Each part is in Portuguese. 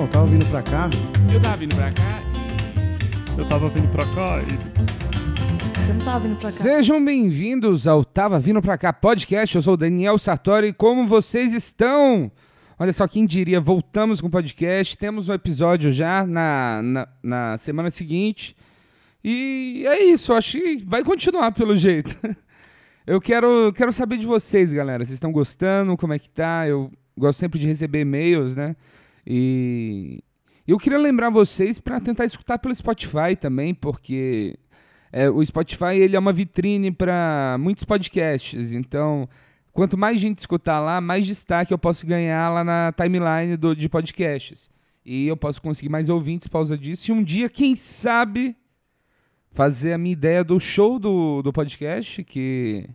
Então, tava vindo pra cá. Eu tava vindo pra cá. Eu tava vindo pra cá e. Eu não tava vindo pra cá. Sejam bem-vindos ao Tava Vindo Pra Cá podcast. Eu sou o Daniel Sartori. Como vocês estão? Olha só, quem diria, voltamos com o podcast. Temos um episódio já na, na, na semana seguinte. E é isso, acho que vai continuar pelo jeito. Eu quero, quero saber de vocês, galera. Vocês estão gostando? Como é que tá? Eu gosto sempre de receber e-mails, né? E eu queria lembrar vocês para tentar escutar pelo Spotify também, porque é, o Spotify ele é uma vitrine para muitos podcasts. Então, quanto mais gente escutar lá, mais destaque eu posso ganhar lá na timeline do, de podcasts. E eu posso conseguir mais ouvintes por causa disso. E um dia, quem sabe, fazer a minha ideia do show do, do podcast, que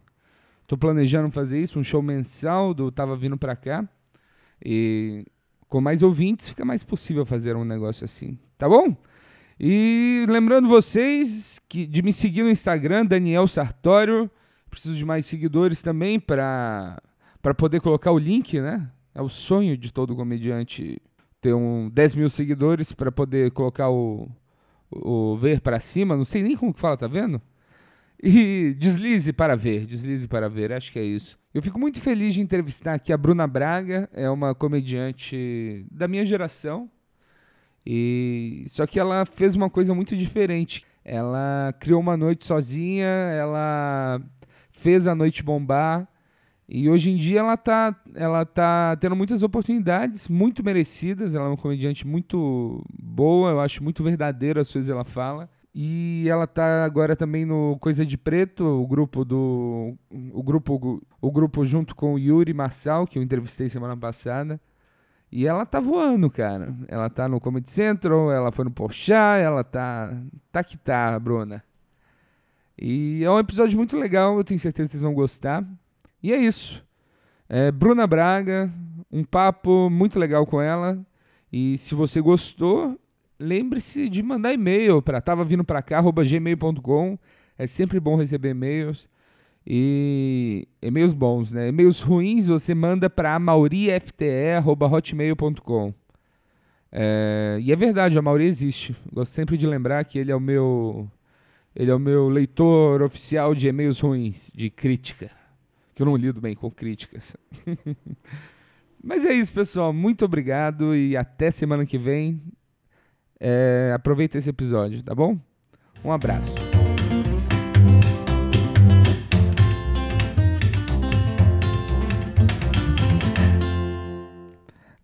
tô planejando fazer isso, um show mensal do Tava Vindo Pra Cá. E com mais ouvintes fica mais possível fazer um negócio assim, tá bom? E lembrando vocês que de me seguir no Instagram, Daniel Sartório. Preciso de mais seguidores também para poder colocar o link, né? É o sonho de todo comediante ter um 10 mil seguidores para poder colocar o, o ver para cima. Não sei nem como que fala, tá vendo? E deslize para ver, deslize para ver, acho que é isso. Eu fico muito feliz de entrevistar aqui a Bruna Braga, é uma comediante da minha geração. E só que ela fez uma coisa muito diferente. Ela criou uma noite sozinha, ela fez a noite bombar. E hoje em dia ela tá, ela tá tendo muitas oportunidades, muito merecidas. Ela é uma comediante muito boa, eu acho muito verdadeira as coisas que ela fala. E ela tá agora também no Coisa de Preto, o grupo do o grupo o grupo junto com o Yuri Marçal, que eu entrevistei semana passada. E ela tá voando, cara. Ela tá no Comedy Central, ela foi no Porchat, ela tá tá que tá, Bruna. E é um episódio muito legal, eu tenho certeza que vocês vão gostar. E é isso. É Bruna Braga, um papo muito legal com ela. E se você gostou, lembre-se de mandar e-mail para tava vindo para cá gmail.com. É sempre bom receber e-mails e e-mails bons, né? E-mails ruins você manda para maurifte@hotmail.com. É, e é verdade, a Mauri existe. Gosto sempre de lembrar que ele é o meu ele é o meu leitor oficial de e-mails ruins, de crítica. Que eu não lido bem com críticas. Mas é isso, pessoal. Muito obrigado e até semana que vem. É, aproveita esse episódio, tá bom? Um abraço.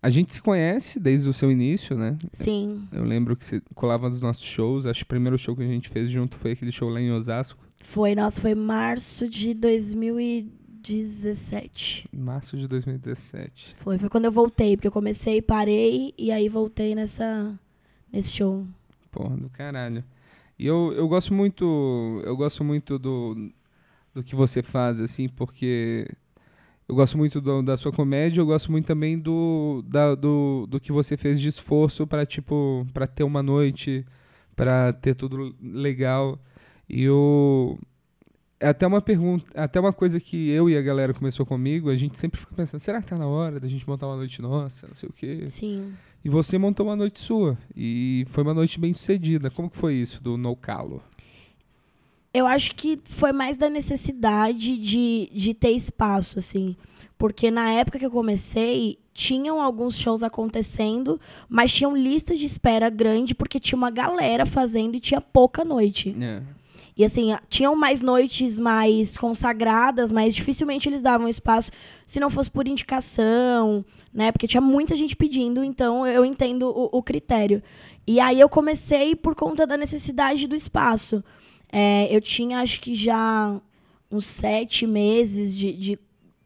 A gente se conhece desde o seu início, né? Sim. Eu lembro que você colava nos nossos shows. Acho que o primeiro show que a gente fez junto foi aquele show lá em Osasco. Foi, nossa, foi março de 2017. Março de 2017. Foi, foi quando eu voltei, porque eu comecei, parei e aí voltei nessa nesse show. Porra, do caralho. E eu, eu gosto muito. Eu gosto muito do, do que você faz, assim, porque eu gosto muito do, da sua comédia, eu gosto muito também do, da, do, do que você fez de esforço para tipo, para ter uma noite, para ter tudo legal. E eu é até uma pergunta, até uma coisa que eu e a galera começou comigo, a gente sempre fica pensando, será que tá na hora da gente montar uma noite nossa, não sei o quê. Sim. E você montou uma noite sua e foi uma noite bem sucedida. Como que foi isso do No Calo? Eu acho que foi mais da necessidade de, de ter espaço, assim. Porque na época que eu comecei, tinham alguns shows acontecendo, mas tinham listas de espera grande, porque tinha uma galera fazendo e tinha pouca noite. É. E assim, tinham mais noites mais consagradas, mas dificilmente eles davam espaço se não fosse por indicação, né? Porque tinha muita gente pedindo, então eu entendo o, o critério. E aí eu comecei por conta da necessidade do espaço. É, eu tinha, acho que já uns sete meses de, de.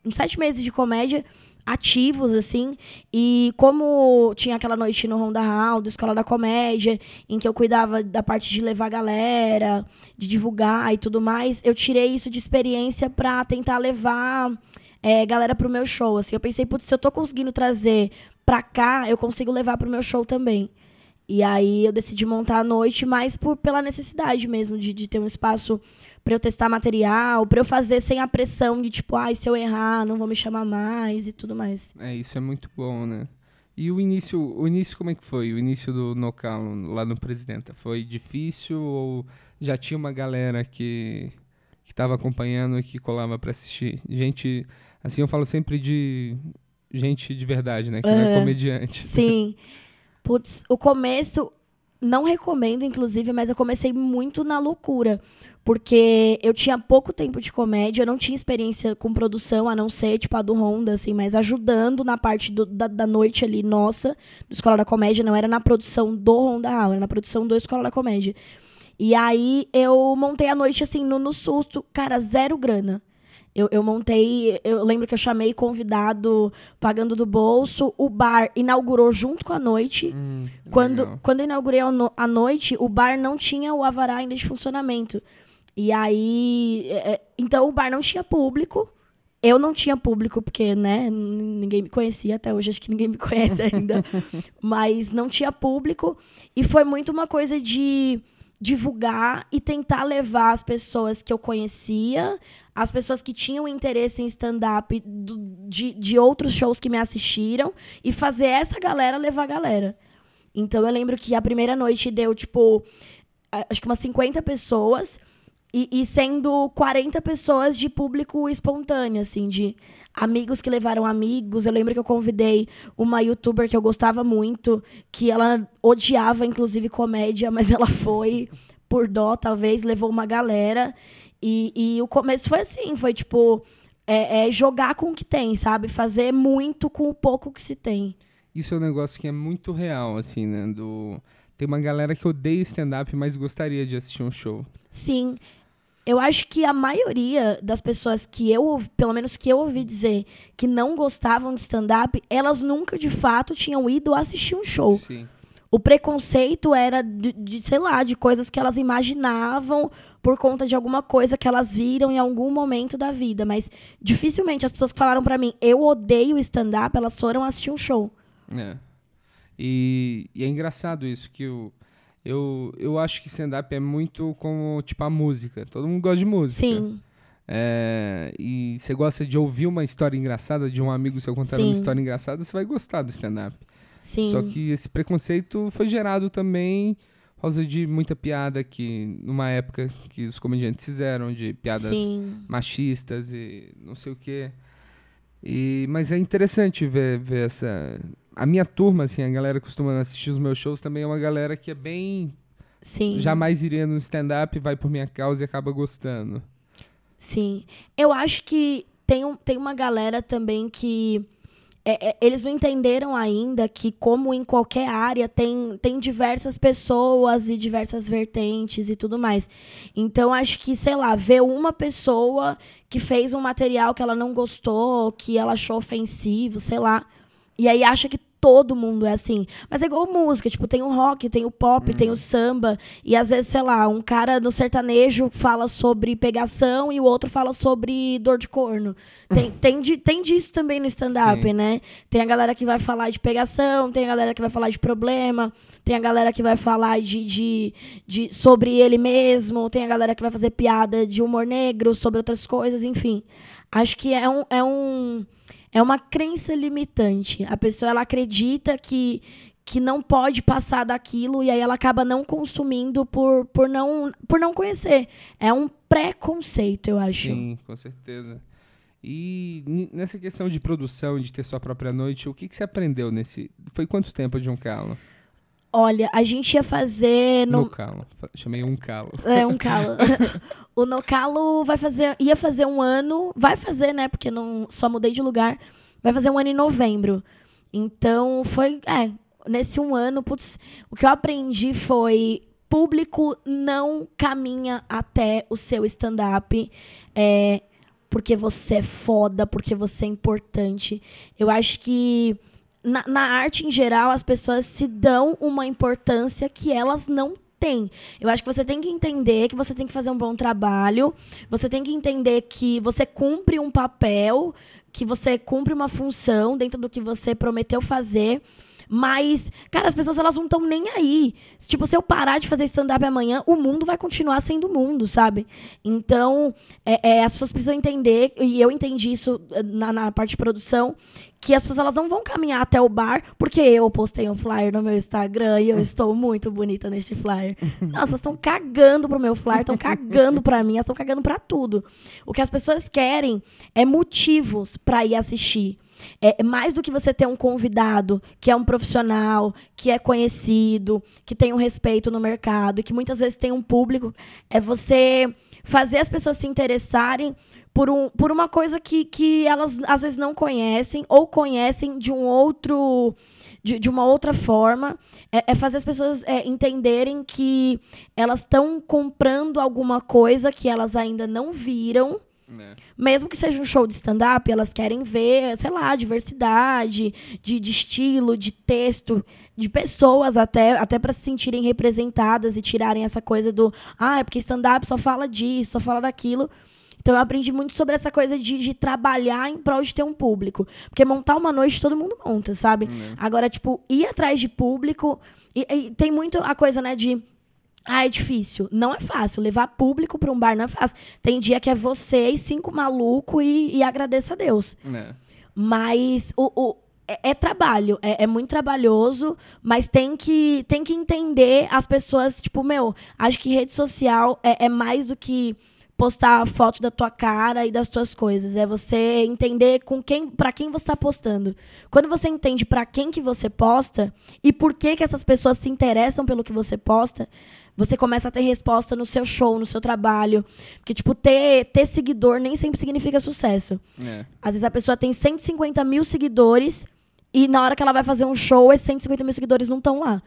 uns sete meses de comédia ativos, assim. E como tinha aquela noite no Ronda Hall, do Escola da Comédia, em que eu cuidava da parte de levar a galera, de divulgar e tudo mais, eu tirei isso de experiência para tentar levar é, galera pro meu show. Assim, eu pensei, putz, se eu tô conseguindo trazer pra cá, eu consigo levar pro meu show também. E aí eu decidi montar a noite mais por, pela necessidade mesmo de, de ter um espaço para eu testar material, para eu fazer sem a pressão de tipo, ai, se eu errar, não vão me chamar mais e tudo mais. É, isso é muito bom, né? E o início, o início como é que foi? O início do Nocalo lá no Presidenta? Foi difícil ou já tinha uma galera que que estava acompanhando e que colava para assistir? Gente, assim eu falo sempre de gente de verdade, né? Que não é comediante. Sim. Putz, o começo, não recomendo, inclusive, mas eu comecei muito na loucura. Porque eu tinha pouco tempo de comédia, eu não tinha experiência com produção, a não ser, tipo, a do Honda, assim, mas ajudando na parte do- da, da noite ali, nossa, do Escola da Comédia, não era na produção do Honda Hall, era na produção do Escola da Comédia. E aí eu montei a noite, assim, no, no susto, cara, zero grana. Eu, eu montei, eu lembro que eu chamei convidado pagando do bolso, o bar inaugurou junto com a noite. Hum, Quando, legal. quando eu inaugurei a no- a noite, o bar não tinha o avará ainda de funcionamento. E aí. é, é, então o bar não tinha público. Eu não tinha público, porque, né, ninguém me conhecia até hoje, acho que ninguém me conhece ainda. Mas não tinha público. E foi muito uma coisa de divulgar e tentar levar as pessoas que eu conhecia, as pessoas que tinham interesse em stand-up de, de outros shows que me assistiram, e fazer essa galera levar a galera. Então eu lembro que a primeira noite deu, tipo, acho que umas 50 pessoas. E, e sendo 40 pessoas de público espontâneo, assim, de amigos que levaram amigos. Eu lembro que eu convidei uma youtuber que eu gostava muito, que ela odiava, inclusive, comédia, mas ela foi por dó, talvez, levou uma galera. E, e o começo foi assim, foi tipo. É, é jogar com o que tem, sabe? Fazer muito com o pouco que se tem. Isso é um negócio que é muito real, assim, né? Do... Tem uma galera que odeia stand-up, mas gostaria de assistir um show. Sim. Eu acho que a maioria das pessoas que eu, pelo menos que eu ouvi dizer, que não gostavam de stand-up, elas nunca de fato tinham ido assistir um show. Sim. O preconceito era de, de, sei lá, de coisas que elas imaginavam por conta de alguma coisa que elas viram em algum momento da vida. Mas dificilmente as pessoas que falaram pra mim, eu odeio stand-up, elas foram assistir um show. É. E, e é engraçado isso, que eu, eu, eu acho que stand-up é muito como, tipo, a música. Todo mundo gosta de música. Sim, É, e você gosta de ouvir uma história engraçada de um amigo seu contando uma Sim. história engraçada, você vai gostar do stand-up. sim. Só que esse preconceito foi gerado também por causa de muita piada que, numa época que os comediantes fizeram, de piadas Sim. machistas e não sei o quê. E, mas é interessante ver, ver essa. A minha turma, assim, a galera que costuma assistir os meus shows também é uma galera que é bem. Sim. Jamais iria no stand-up, vai por minha causa e acaba gostando. Sim. Eu acho que tem, um, tem uma galera também que. É, é, eles não entenderam ainda que, como em qualquer área, tem, tem diversas pessoas e diversas vertentes e tudo mais. Então, acho que, sei lá, ver uma pessoa que fez um material que ela não gostou, que ela achou ofensivo, sei lá. E aí acha que todo mundo é assim. Mas é igual música, tipo, tem o rock, tem o pop, tem o samba. E às vezes, sei lá, um cara no sertanejo fala sobre pegação e o outro fala sobre dor de corno. Tem, tem, di- tem disso também no stand-up, né? Tem a galera que vai falar de pegação, tem a galera que vai falar de problema, tem a galera que vai falar de, de, de sobre ele mesmo, tem a galera que vai fazer piada de humor negro, sobre outras coisas, enfim. Acho que é um. É um é uma crença limitante. A pessoa ela acredita que, que não pode passar daquilo e aí ela acaba não consumindo por, por, não, por não conhecer. É um preconceito, eu acho. Sim, com certeza. E nessa questão de produção, de ter sua própria noite, o que, que você aprendeu nesse. Foi quanto tempo um calo? Olha, a gente ia fazer No no, calo. Chamei um calo. É, um calo. o Nocalo vai fazer. Ia fazer um ano. Vai fazer, né? Porque não só mudei de lugar. Vai fazer um ano em novembro. Então, foi. É, nesse um ano, putz, o que eu aprendi foi. Público não caminha até o seu stand-up. É, porque você é foda, porque você é importante. Eu acho que na, na arte em geral, as pessoas se dão uma importância que elas não têm. Eu acho que você tem que entender que você tem que fazer um bom trabalho, você tem que entender que você cumpre um papel, que você cumpre uma função dentro do que você prometeu fazer. Mas, cara, as pessoas elas não estão nem aí. Tipo, se eu parar de fazer stand-up amanhã, o mundo vai continuar sendo mundo, sabe? Então, é, é, as pessoas precisam entender, e eu entendi isso eh, na, na parte de produção, que as pessoas elas não vão caminhar até o bar porque eu postei um flyer no meu Instagram e eu estou muito bonita neste flyer. Não, as pessoas estão cagando pro meu flyer, estão cagando pra mim, elas estão cagando pra tudo. O que as pessoas querem é motivos pra ir assistir. É mais do que você ter um convidado que é um profissional, que é conhecido, que tem um respeito no mercado, que muitas vezes tem um público, é você fazer as pessoas se interessarem por, um, por uma coisa que, que elas às vezes não conhecem ou conhecem de um outro de, de uma outra forma. É, é fazer as pessoas é, entenderem que elas estão comprando alguma coisa que elas ainda não viram É. mesmo que seja um show de stand-up, elas querem ver, sei lá, diversidade de, de estilo, de texto, de pessoas até, até para se sentirem representadas e tirarem essa coisa do, ah, é porque stand-up só fala disso, só fala daquilo. Então eu aprendi muito sobre essa coisa de, de trabalhar em prol de ter um público. Porque montar uma noite todo mundo monta, sabe? Agora, tipo, ir atrás de público. E, e tem muito a coisa, né, de. Ah, é difícil. Não é fácil. Levar público pra um bar não é fácil. Tem dia que é você e cinco malucos e, e agradeça a Deus. É. Mas o, o- é, é trabalho, é, é muito trabalhoso, mas tem que, tem que entender as pessoas, tipo, meu, acho que rede social é, é mais do que postar a foto da tua cara e das tuas coisas. É você entender com quem, para quem você está postando. Quando você entende para quem que você posta e por que que essas pessoas se interessam pelo que você posta, você começa a ter resposta no seu show, no seu trabalho. Porque, tipo, ter, ter seguidor nem sempre significa sucesso. É. Às vezes a pessoa tem 150 mil seguidores e na hora que ela vai fazer um show, esses 150 mil seguidores não estão lá.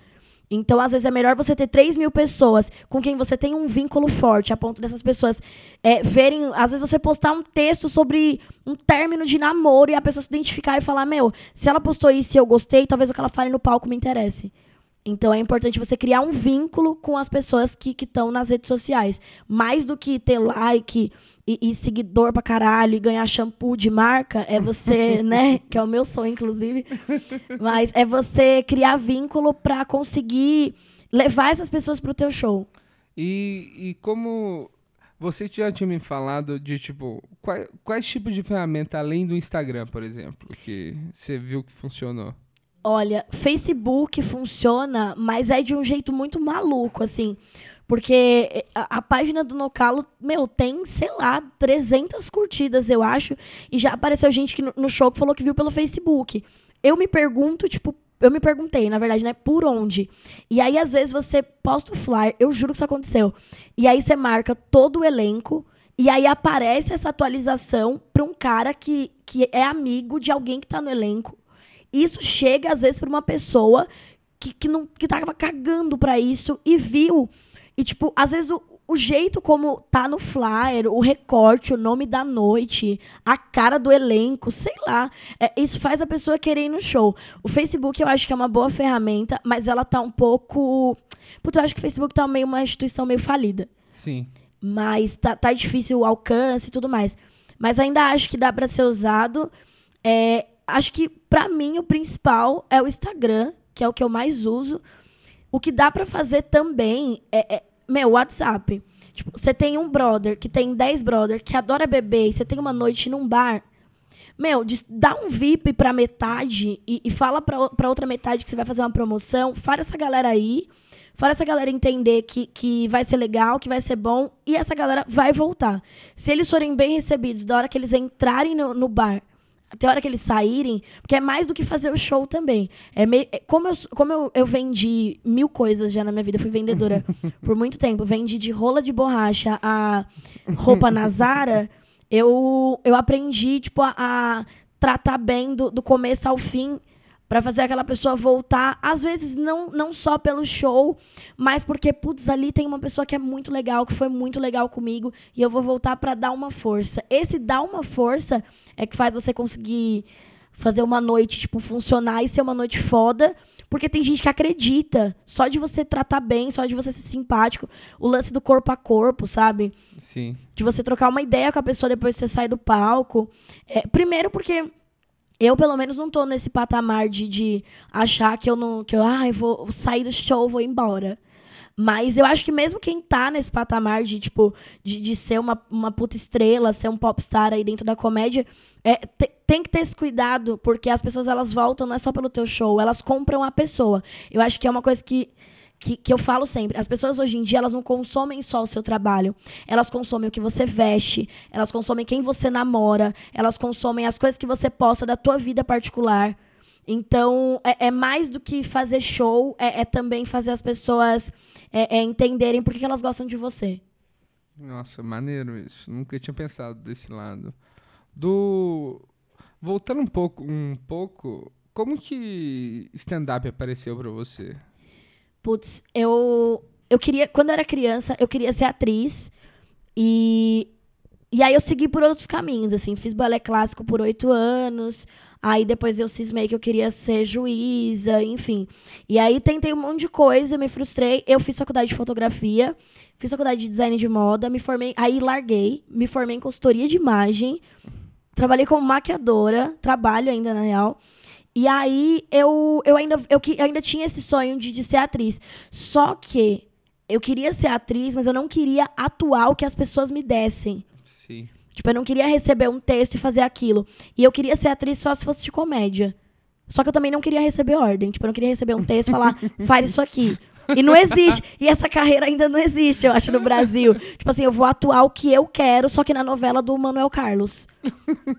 Então, às vezes, é melhor você ter 3 mil pessoas com quem você tem um vínculo forte, a ponto dessas pessoas é, verem. Às vezes, você postar um texto sobre um término de namoro e a pessoa se identificar e falar: Meu, se ela postou isso e eu gostei, talvez o que ela fale no palco me interesse. Então é importante você criar um vínculo com as pessoas que estão nas redes sociais. Mais do que ter like e, e seguidor pra caralho e ganhar shampoo de marca, é você, né? Que é o meu sonho, inclusive. Mas é você criar vínculo pra conseguir levar essas pessoas pro teu show. E, e como você já tinha me falado de, tipo, quais, quais tipos de ferramenta, além do Instagram, por exemplo, que você viu que funcionou? Olha, Facebook funciona, mas é de um jeito muito maluco, assim. Porque a, a página do Nocalo, meu, tem, sei lá, 300 curtidas, eu acho. E já apareceu gente que no, no show falou que viu pelo Facebook. Eu me pergunto, tipo, eu me perguntei, na verdade, né, por onde? E aí, às vezes, você posta o flyer, eu juro que isso aconteceu. E aí você marca todo o elenco, e aí aparece essa atualização pra um cara que, que é amigo de alguém que tá no elenco. Isso chega, às vezes, pra uma pessoa que, que, não, que tava cagando pra isso e viu. E, tipo, às vezes o, o jeito como tá no flyer, o recorte, o nome da noite, a cara do elenco, sei lá. é, isso faz a pessoa querer ir no show. O Facebook eu acho que é uma boa ferramenta, mas ela tá um pouco. Puta, eu acho que o Facebook tá meio uma instituição meio falida. Sim. Mas tá, tá difícil o alcance e tudo mais. Mas ainda acho que dá pra ser usado. É, acho que, pra mim, o principal é o Instagram, que é o que eu mais uso. O que dá pra fazer também é, é meu, WhatsApp. Tipo, você tem um brother que tem 10 brother que adora beber e você tem uma noite num bar. Meu, diz- dá um VIP pra metade e, e fala pra, pra outra metade que você vai fazer uma promoção. Faz essa galera aí. Faz essa galera entender que, que vai ser legal, que vai ser bom. E essa galera vai voltar. Se eles forem bem recebidos da hora que eles entrarem no, no bar até a hora que eles saírem, porque é mais do que fazer o show também. É meio, é- como eu, como eu, eu vendi mil coisas já na minha vida, eu fui vendedora por muito tempo. Vendi de rola de borracha a roupa na Zara, eu, eu aprendi, tipo, a, a tratar bem do, do começo ao fim pra fazer aquela pessoa voltar. Às vezes, não, não só pelo show, mas porque, putz, ali tem uma pessoa que é muito legal, que foi muito legal comigo, e eu vou voltar pra dar uma força. Esse dar uma força é que faz você conseguir fazer uma noite, tipo, funcionar e ser uma noite foda. Porque tem gente que acredita. Só de você tratar bem, só de você ser simpático. O lance do corpo a corpo, sabe? Sim. De você trocar uma ideia com a pessoa depois que você sai do palco. É, primeiro porque Eu, pelo menos, não tô nesse patamar de, de achar que eu não. que eu ai, vou sair do show, vou embora. Mas eu acho que mesmo quem tá nesse patamar de, tipo, de, de ser uma, uma puta estrela, ser um popstar aí dentro da comédia, é, te- tem que ter esse cuidado, porque as pessoas elas voltam não é só pelo teu show, elas compram a pessoa. Eu acho que é uma coisa que, que, que eu falo sempre. As pessoas hoje em dia, elas não consomem só o seu trabalho. Elas consomem o que você veste, elas consomem quem você namora, elas consomem as coisas que você posta da tua vida particular. Então, é, é mais do que fazer show, é, é também fazer as pessoas é, é, entenderem por que elas gostam de você. Nossa, maneiro isso. Nunca tinha pensado desse lado. Do voltando um pouco, um pouco, como que stand-up apareceu pra você? Putz, eu, eu queria. Quando eu era criança, eu queria ser atriz. E, e aí eu segui por outros caminhos, assim. Fiz balé clássico por oito anos. Aí depois eu cismei que eu queria ser juíza, enfim. E aí tentei um monte de coisa, me frustrei. Eu fiz faculdade de fotografia, fiz faculdade de design de moda, me formei. Aí larguei, me formei em consultoria de imagem. Trabalhei como maquiadora, trabalho ainda, na real. E aí eu, eu, ainda, eu, eu ainda tinha esse sonho de, de ser atriz. Só que eu queria ser atriz, mas eu não queria atuar o que as pessoas me dessem. Sim. Tipo, eu não queria receber um texto e fazer aquilo. E eu queria ser atriz só se fosse de comédia. Só que eu também não queria receber ordem. Tipo, eu não queria receber um texto e falar, faz isso aqui. E não existe. E essa carreira ainda não existe, eu acho, no Brasil. Tipo assim, eu vou atuar o que eu quero, só que na novela do Manuel Carlos.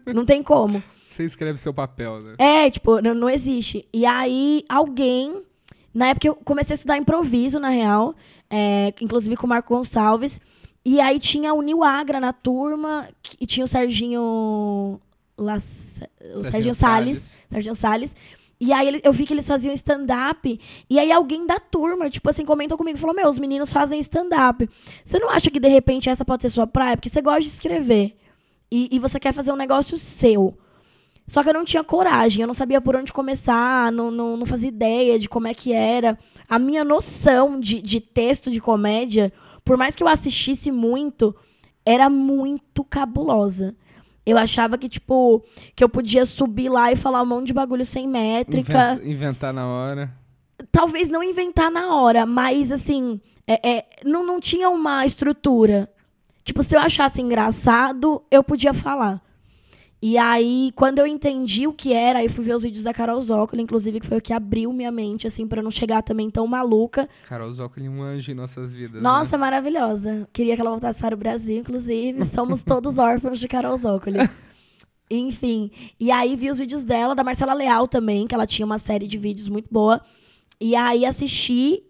Não tem como. Você escreve seu papel, né? É, tipo, não, não existe. E aí, alguém. Na época eu comecei a estudar improviso, na real. é, inclusive com o Marco Gonçalves. E aí tinha o Nil Agra na turma. que- E tinha o Serginho. Lac- o Serginho Salles. Serginho Salles. E aí ele- eu vi que eles faziam stand-up. E aí alguém da turma, tipo assim, comentou comigo, falou: Meu, os meninos fazem stand-up. Você não acha que de repente essa pode ser sua praia? Porque você gosta de escrever. E, e você quer fazer um negócio seu. Só que eu não tinha coragem, eu não sabia por onde começar, não, não, não fazia ideia de como é que era. A minha noção de, de texto de comédia, por mais que eu assistisse muito, era muito cabulosa. Eu achava que, tipo, que eu podia subir lá e falar um monte de bagulho sem métrica. Inventa- inventar na hora. Talvez não inventar na hora, mas assim, é, é, não, não tinha uma estrutura. Tipo, se eu achasse engraçado, eu podia falar. E aí, quando eu entendi o que era, aí fui ver os vídeos da Carol Zócoli, inclusive, que foi o que abriu minha mente, assim, pra não chegar também tão maluca. Carol Zócoli é um anjo em nossas vidas. Nossa, né? maravilhosa. Queria que ela voltasse para o Brasil, inclusive. Somos todos órfãos de Carol Zócoli. Enfim. E aí vi os vídeos dela, da Marcela Leal também, que ela tinha uma série de vídeos muito boa. E aí assisti,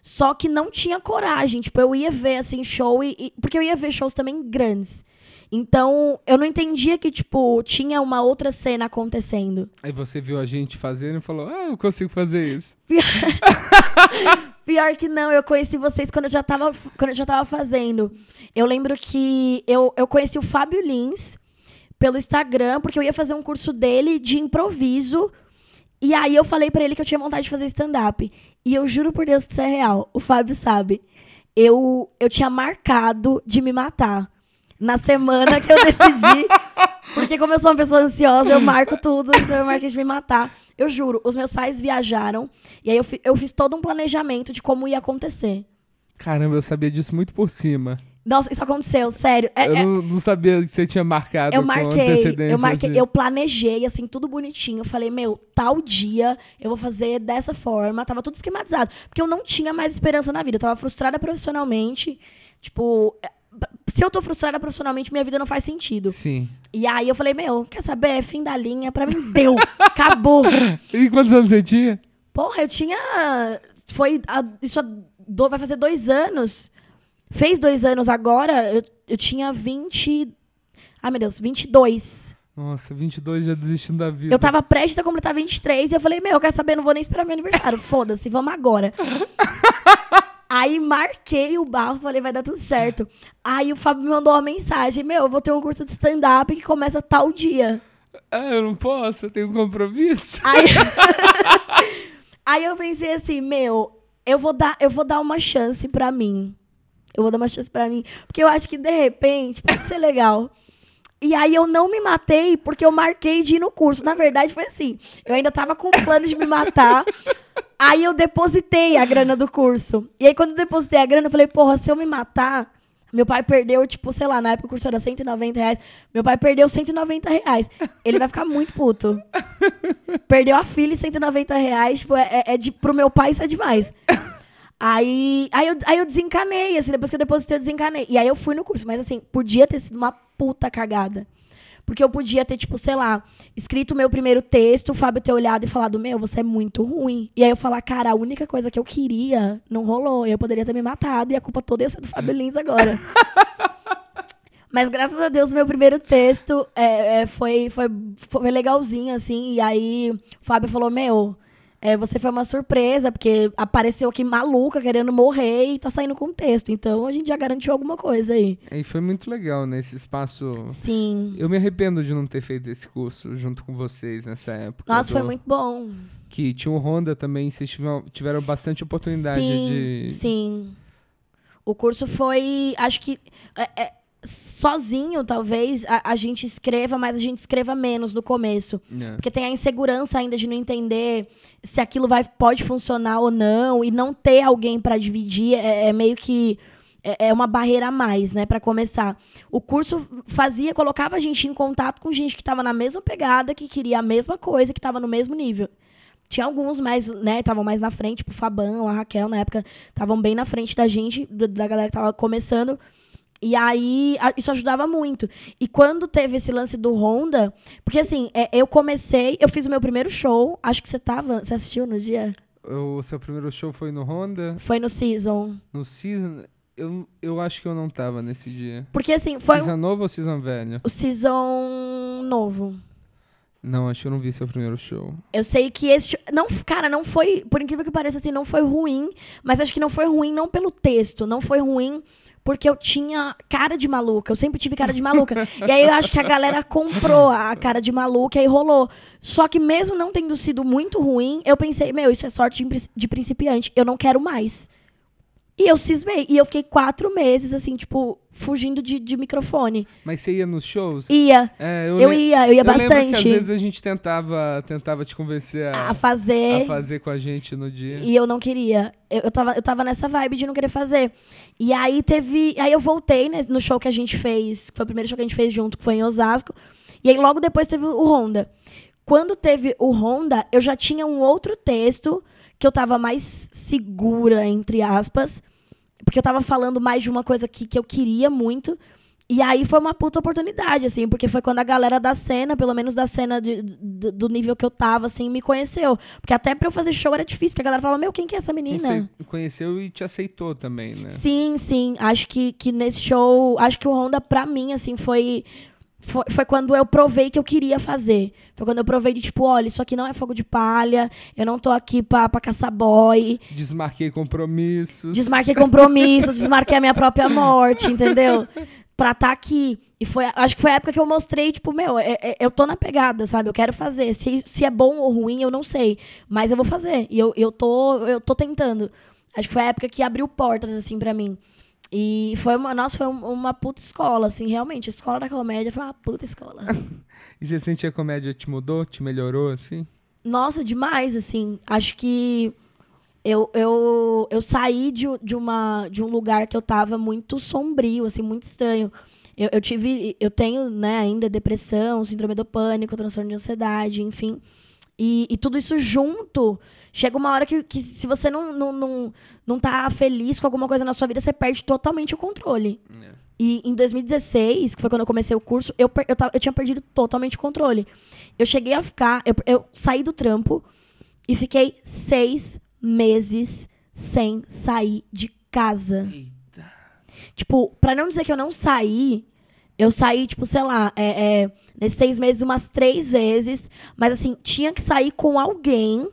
só que não tinha coragem. Tipo, eu ia ver, assim, show, e, e- porque eu ia ver shows também grandes. Então, eu não entendia que, tipo, tinha uma outra cena acontecendo. Aí você viu a gente fazendo e falou: Ah, eu consigo fazer isso. Pior que não, eu conheci vocês quando eu já tava, quando eu já tava fazendo. Eu lembro que eu, eu conheci o Fábio Lins pelo Instagram, porque eu ia fazer um curso dele de improviso. E aí eu falei pra ele que eu tinha vontade de fazer stand-up. E eu juro por Deus que isso é real. O Fábio sabe. Eu, eu tinha marcado de me matar. Na semana que eu decidi. Porque como eu sou uma pessoa ansiosa, eu marco tudo. Então eu marquei de me matar. Eu juro, os meus pais viajaram. E aí eu, eu fiz todo um planejamento de como ia acontecer. Caramba, eu sabia disso muito por cima. Nossa, isso aconteceu, sério. É- eu é- não, não sabia que você tinha marcado eu com marquei, eu marquei, assim. eu planejei, assim, tudo bonitinho. Eu falei, meu, tal dia eu vou fazer dessa forma. Tava tudo esquematizado. Porque eu não tinha mais esperança na vida. Eu tava frustrada profissionalmente. Tipo, se eu tô frustrada profissionalmente, minha vida não faz sentido. Sim. E aí eu falei, meu, quer saber? Fim da linha. Pra mim, deu. Acabou. E quantos anos você tinha? Porra, eu tinha. Foi. a- isso há do- vai fazer dois anos. Fez dois anos agora. Eu, eu tinha 20. Ai, meu Deus, 22. Nossa, 22 já desistindo da vida. Eu tava prestes a completar 23 e eu falei, meu, quer saber? Não vou nem esperar meu aniversário. Foda-se, vamos agora. Aí marquei o barro, falei, vai dar tudo certo. Aí o Fábio me mandou uma mensagem: Meu, eu vou ter um curso de stand-up que começa tal dia. Ah, eu não posso, eu tenho um compromisso. Aí, Aí eu pensei assim, meu, eu vou dar, eu vou dar uma chance pra mim. Eu vou dar uma chance pra mim. Porque eu acho que, de repente, pode ser legal. E aí eu não me matei porque eu marquei de ir no curso. Na verdade, foi assim. Eu ainda tava com o plano de me matar. Aí eu depositei a grana do curso. E aí, quando eu depositei a grana, eu falei, porra, se eu me matar, meu pai perdeu, tipo, sei lá, na época o curso era 190 reais. Meu pai perdeu 190 reais. Ele vai ficar muito puto. Perdeu a filha e 190 reais, tipo, é, é de, pro meu pai isso é demais. Aí, aí, eu, aí eu desencanei, assim, depois que eu depositei, eu desencanei. E aí eu fui no curso, mas assim, podia ter sido uma puta cagada. Porque eu podia ter, tipo, sei lá, escrito o meu primeiro texto, o Fábio ter olhado e falado, meu, você é muito ruim. E aí eu falar, cara, a única coisa que eu queria não rolou. Eu poderia ter me matado e a culpa toda ia ser do Fábio Lins agora. Mas graças a Deus, meu primeiro texto é, é, foi, foi, foi legalzinho, assim. E aí o Fábio falou, meu, é, você foi uma surpresa, porque apareceu aqui maluca, querendo morrer e tá saindo com texto. Então a gente já garantiu alguma coisa aí. E foi muito legal, né? Esse espaço. Sim. Eu me arrependo de não ter feito esse curso junto com vocês nessa época. Nossa, do... foi muito bom. Que tinha o Honda também, vocês tiveram, tiveram bastante oportunidade sim, de. Sim. O curso foi. Acho que. É, é, sozinho, talvez, a, a, gente escreva, mas a gente escreva menos no começo. É. Porque tem a insegurança ainda de não entender se aquilo vai, pode funcionar ou não, e não ter alguém para dividir é, é, meio que. É, é uma barreira a mais, né, para começar. O curso fazia, colocava a gente em contato com gente que estava na mesma pegada, que queria a mesma coisa, que estava no mesmo nível. Tinha alguns mais, né, estavam mais na frente, tipo o Fabão, a Raquel, na época, estavam bem na frente da gente, da galera que tava começando. E aí, isso ajudava muito. E quando teve esse lance do Honda, porque assim, é, eu comecei, eu fiz o meu primeiro show, acho que você tava, você assistiu no dia? O seu primeiro show foi no Honda? Foi no Season. No Season? Eu, eu acho que eu não tava nesse dia. Porque assim, foi. Season um... novo ou Season velho? O Season novo. Não, acho que eu não vi seu primeiro show. Eu sei que esse. Não, cara, não foi. Por incrível que pareça, assim, não foi ruim. Mas acho que não foi ruim não pelo texto. Não foi ruim porque eu tinha cara de maluca. Eu sempre tive cara de maluca. e aí eu acho que a galera comprou a cara de maluca e rolou. Só que mesmo não tendo sido muito ruim, eu pensei, meu, isso é sorte de principiante. Eu não quero mais. E eu cismei. E eu fiquei quatro meses, assim, tipo, fugindo de, de microfone. Mas você ia nos shows? Ia. É, eu, eu ia, eu ia eu bastante. Que às vezes a gente tentava, tentava te convencer a, a, fazer. A fazer com a gente no dia. E eu não queria. Eu, eu, tava, eu tava nessa vibe de não querer fazer. E aí teve. Aí eu voltei né, no show que a gente fez. Foi o primeiro show que a gente fez junto, que foi em Osasco. E aí logo depois teve o Honda. Quando teve o Honda, eu já tinha um outro texto que eu tava mais segura, entre aspas. Porque eu tava falando mais de uma coisa que, que eu queria muito. E aí foi uma puta oportunidade, assim, porque foi quando a galera da cena, pelo menos da cena de, de, do nível que eu tava, assim, me conheceu. Porque até pra eu fazer show era difícil, porque a galera falava, meu, quem que é essa menina? Conheceu e te aceitou também, né? Sim, sim. Acho que, que nesse show, acho que o Honda, pra mim, assim, foi foi, foi, quando eu provei que eu queria fazer. Foi quando eu provei de, tipo, olha, isso aqui não é fogo de palha, eu não tô aqui pra, pra caçar boy. Desmarquei compromissos. Desmarquei compromissos, desmarquei a minha própria morte, entendeu? Pra estar tá aqui. E foi, acho que foi a época que eu mostrei, tipo, meu, é, é, eu tô na pegada, sabe? Eu quero fazer. Se, se é bom ou ruim, eu não sei. Mas eu vou fazer. E eu, eu, tô, eu tô tentando. Acho que foi a época que abriu portas, assim, pra mim. E foi uma, nossa, foi uma puta escola, assim, realmente. A escola da comédia foi uma puta escola. e você sente que a comédia te mudou, te melhorou, assim? Nossa, demais, assim. Acho que eu, eu, eu saí de, de, uma, de um lugar que eu tava muito sombrio, assim, muito estranho. Eu, eu tive, eu tenho, né, ainda depressão, síndrome do pânico, transtorno de ansiedade, enfim. E, e tudo isso junto Chega uma hora que, que se você não, não, não, não tá feliz com alguma coisa na sua vida, você perde totalmente o controle. É. E em 2016, que foi quando eu comecei o curso, eu, eu, tava, eu tinha perdido totalmente o controle. Eu cheguei a ficar. Eu, eu saí do trampo e fiquei seis meses sem sair de casa. Eita. Tipo, pra não dizer que eu não saí, eu saí, tipo, sei lá, é, é, nesses seis meses umas três vezes. Mas assim, tinha que sair com alguém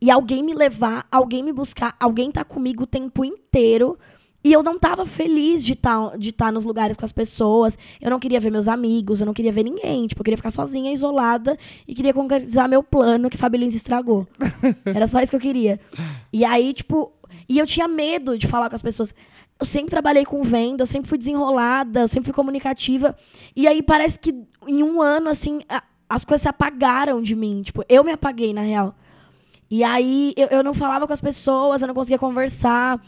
e alguém me levar, alguém me buscar, alguém tá comigo o tempo inteiro. E eu não tava feliz de estar tá, de tá nos lugares com as pessoas. Eu não queria ver meus amigos, eu não queria ver ninguém. Tipo, eu queria ficar sozinha, isolada e queria concretizar meu plano que Fabio Lins estragou. Era só isso que eu queria. E aí, tipo, e eu tinha medo de falar com as pessoas. eu sempre trabalhei com venda, eu sempre fui desenrolada, eu sempre fui comunicativa. E aí parece que em um ano, assim, a, as coisas se apagaram de mim. Tipo, eu me apaguei, na real. E aí eu, eu não falava com as pessoas, eu não conseguia conversar.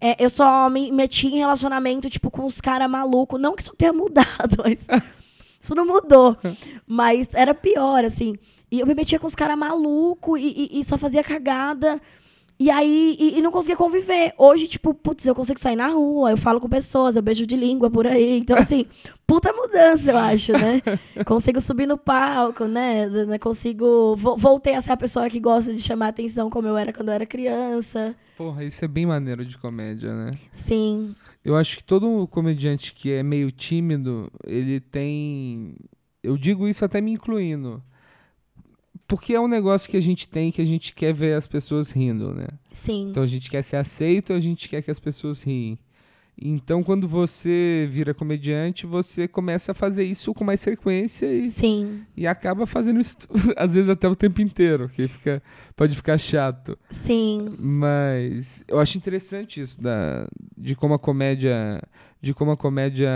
É, eu só me meti em relacionamento, tipo, com os caras malucos. Não que isso tenha mudado, mas. isso não mudou. Mas era pior, assim. E eu me metia com os caras malucos e, e, e só fazia cagada. E aí, e, e, não conseguia conviver. Hoje, tipo, putz, eu consigo sair na rua, eu falo com pessoas, eu beijo de língua por aí. Então, assim, puta mudança, eu acho, né? Consigo subir no palco, né? né consigo. Voltei a ser a pessoa que gosta de chamar atenção como eu era quando eu era criança. Porra, isso é bem maneiro de comédia, né? Sim. Eu acho que todo comediante que é meio tímido, ele tem. Eu digo isso até me incluindo porque é um negócio que a gente tem que a gente quer ver as pessoas rindo, né? Sim. Então a gente quer ser aceito, a gente quer que as pessoas riem. Então, quando você vira comediante, você começa a fazer isso com mais frequência e, Sim. e acaba fazendo isso, às vezes, até o tempo inteiro, que fica, pode ficar chato. Sim. Mas eu acho interessante isso da, de como a comédia. De como a comédia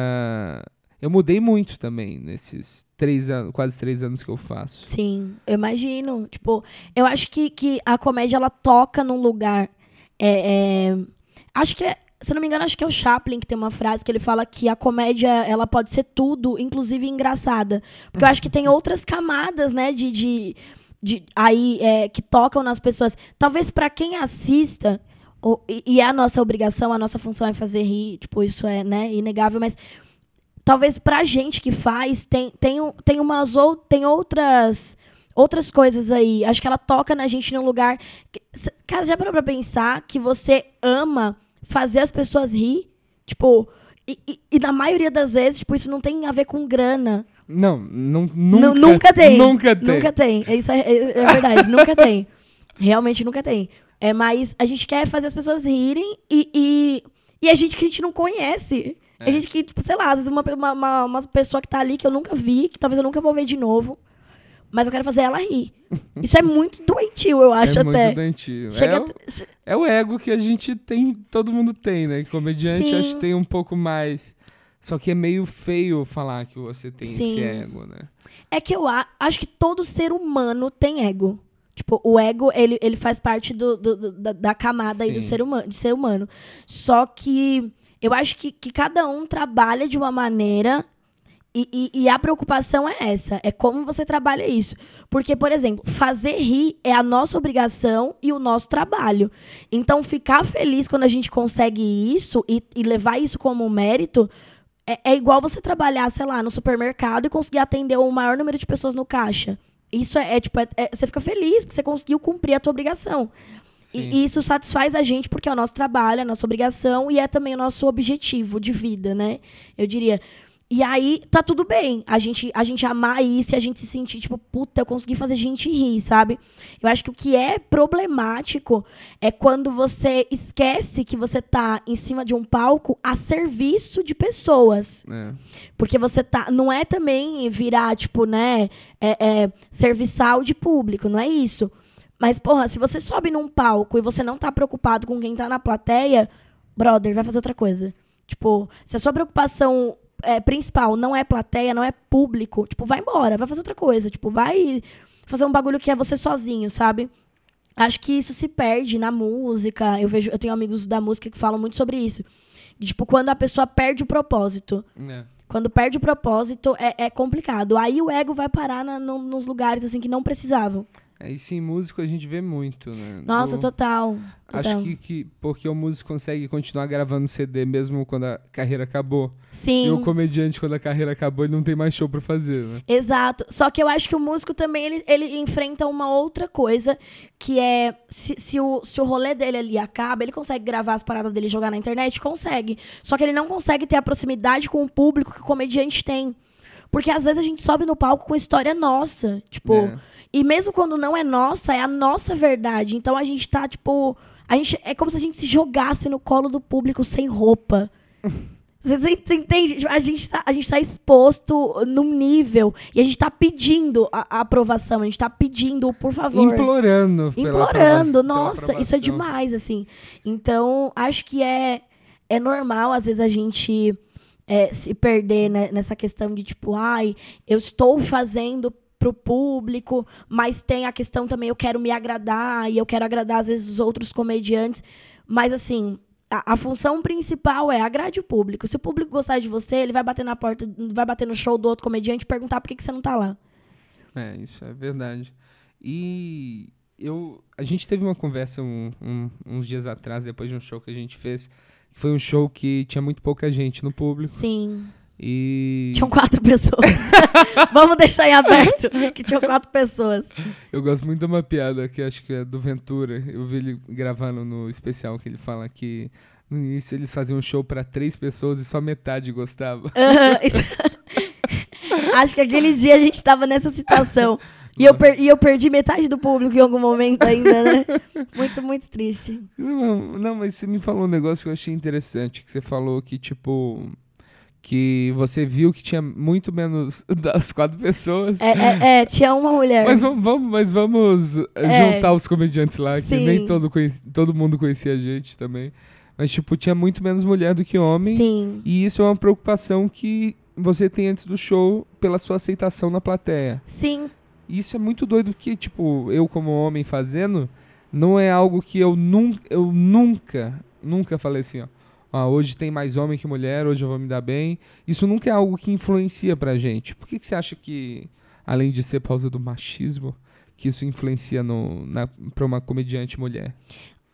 eu mudei muito também nesses três anos, quase três anos que eu faço. Sim, eu imagino. Tipo, eu acho que, que a comédia ela toca num lugar. É, é, acho que é, se não me engano, acho que é o Chaplin que tem uma frase que ele fala que a comédia ela pode ser tudo, inclusive engraçada. Porque eu acho que tem outras camadas, né, de, de, de aí é, que tocam nas pessoas. Talvez para quem assista, ou, e, e é a nossa obrigação, a nossa função é fazer rir, tipo, isso é, né, inegável, mas talvez pra gente que faz, tem, tem, tem umas ou, tem outras outras coisas aí. Acho que ela toca na gente num lugar. Que, cara, já parou pra pensar que você ama fazer as pessoas rir? Tipo, e, e, e, na maioria das vezes, tipo, isso não tem a ver com grana. Não, não nunca, nunca tem. Nunca tem. Nunca tem. Isso é, é, é verdade, nunca tem. Realmente nunca tem. É, mas a gente quer fazer as pessoas rirem e, e, e a gente que a gente não conhece. É. A gente que, tipo, sei lá, às vezes uma, uma, uma pessoa que tá ali que eu nunca vi, que talvez eu nunca vou ver de novo. Mas eu quero fazer ela rir. Isso é muito doentio, eu acho é até. Muito doentio. Chega é, o, é o ego que a gente tem, todo mundo tem, né? Comediante Sim. acho que tem um pouco mais. Só que é meio feio falar que você tem Sim. esse ego, né? É que eu acho que todo ser humano tem ego. Tipo, o ego, ele, ele faz parte do, do, do da, da, camada aí do ser humano, de ser humano. Só que eu acho que, que cada um trabalha de uma maneira e, e, e, a preocupação é essa, é como você trabalha isso. Porque, por exemplo, fazer rir é a nossa obrigação e o nosso trabalho. Então, ficar feliz quando a gente consegue isso e, e levar isso como mérito é, é, igual você trabalhar, sei lá, no supermercado e conseguir atender o maior número de pessoas no caixa. Isso é, é tipo, é, é, você fica feliz porque você conseguiu cumprir a tua obrigação. E, isso satisfaz a gente porque é o nosso trabalho, é a nossa obrigação e é também o nosso objetivo de vida, né? Eu diria. E aí tá tudo bem. A gente, a gente amar isso e a gente se sentir, tipo, puta, eu consegui fazer gente rir, sabe? Eu acho que o que é problemático é quando você esquece que você tá em cima de um palco a serviço de pessoas. É. Porque você tá. Não é também virar, tipo, né? É, é, serviçal de público, não é isso. Mas, porra, se você sobe num palco e você não tá preocupado com quem tá na plateia, brother, vai fazer outra coisa. Tipo, se a sua preocupação é, principal não é plateia, não é público, tipo, vai embora, vai fazer outra coisa. Tipo, vai fazer um bagulho que é você sozinho, sabe? Acho que isso se perde na música. Eu vejo, eu tenho amigos da música que falam muito sobre isso. tipo, quando a pessoa perde o propósito. É. Quando perde o propósito, é, é, complicado. Aí o ego vai parar na, no, nos lugares assim que não precisavam. É, isso em músico a gente vê muito, né? Nossa, Do... total, total. Acho que, que porque o músico consegue continuar gravando CD mesmo quando a carreira acabou. Sim. E o comediante, quando a carreira acabou, ele não tem mais show pra fazer, né? Exato. Só que eu acho que o músico também, ele, ele enfrenta uma outra coisa, que é, se, se, o, se o rolê dele ali acaba, ele consegue gravar as paradas dele e jogar na internet? Consegue. Só que ele não consegue ter a proximidade com o público que o comediante tem. Porque às vezes a gente sobe no palco com história nossa. Tipo... É e mesmo quando não é nossa, é a nossa verdade. Então a gente tá, tipo. A gente, é como se a gente se jogasse no colo do público sem roupa. Você, você entende? A gente, tá, a gente tá exposto num nível e a gente tá pedindo a, a aprovação, a gente tá pedindo, por favor. Implorando. Implorando. Nossa, isso é demais, assim. Então, acho que é é normal, às vezes, a gente é, se perder né, nessa questão de tipo, ai, eu estou fazendo pro público, mas tem a questão também, eu quero me agradar e eu quero agradar, às vezes, os outros comediantes. Mas, assim, a, a, função principal é agrade o público. Se o público gostar de você, ele vai bater na porta, vai bater no show do outro comediante e perguntar por que, que você não tá lá. É, isso é verdade. E eu, a gente teve uma conversa um, um, uns dias atrás, depois de um show que a gente fez, que foi um show que tinha muito pouca gente no público. Sim. E. Tinham quatro pessoas. Vamos deixar em aberto que tinham quatro pessoas. Eu gosto muito de uma piada que acho que é do Ventura. Eu vi ele gravando no especial que ele fala que no início eles faziam um show para três pessoas e só metade gostava. Isso... acho que aquele dia a gente tava nessa situação. E eu, per... e eu perdi metade do público em algum momento ainda, né? Muito, muito triste. Não, não, mas você me falou um negócio que eu achei interessante. Que você falou que, tipo que você viu que tinha muito menos das quatro pessoas. É, é, é tinha uma mulher. Mas vamos, vamos mas vamos eh, é, juntar os comediantes lá, que sim. nem todo, conheci, todo mundo conhecia a gente também. Mas, tipo, tinha muito menos mulher do que homem. Sim. E isso é uma preocupação que você tem antes do show pela sua aceitação na plateia. Sim. Isso é muito doido que, tipo, eu como homem fazendo, não é algo que eu, num, eu nunca, nunca falei assim, ó ah, hoje tem mais homem que mulher, hoje eu vou me dar bem. Isso nunca é algo que influencia pra gente. Por que, que você acha que, além de ser por causa do machismo, que isso influencia no, na, pra uma comediante mulher?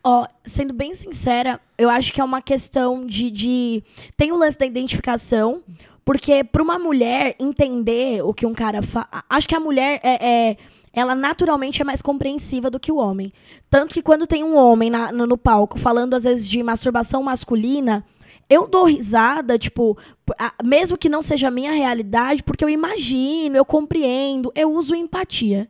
Ó, oh, sendo bem sincera, eu acho que é uma questão de, de. Tem o lance da identificação, porque para uma mulher entender o que um cara faz. Acho que a mulher é, é ela naturalmente é mais compreensiva do que o homem. Tanto que quando tem um homem na, no, no, palco falando, às vezes, de masturbação masculina, eu dou risada, tipo, mesmo que não seja a minha realidade, porque eu imagino, eu compreendo, eu uso empatia.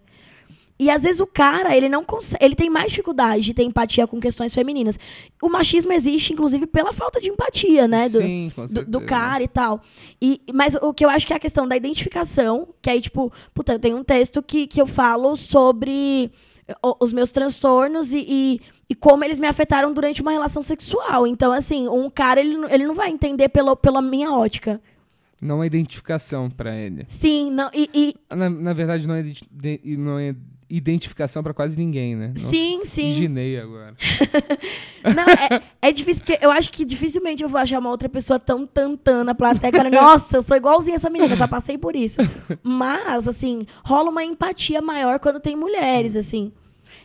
E às vezes o cara, ele não consegue, ele tem mais dificuldade de ter empatia com questões femininas. O machismo existe, inclusive, pela falta de empatia, né? Do, Sim, do, do, cara e tal. E, mas o que eu acho que é a questão da identificação, que aí, tipo, puta, eu tenho um texto que, que eu falo sobre os meus transtornos e, e, e, como eles me afetaram durante uma relação sexual. Então, assim, um cara, ele, ele não vai entender pelo, pela minha ótica. Não é identificação para ele. Sim, não, e... e... Na, na verdade, não é, não é identificação para quase ninguém, né? Nossa, sim, sim. Imaginei agora. não, é, é, difícil, porque eu acho que dificilmente eu vou achar uma outra pessoa tão tantã na plateia. Cara, Nossa, eu sou igualzinha essa menina, já passei por isso. Mas, assim, rola uma empatia maior quando tem mulheres, assim.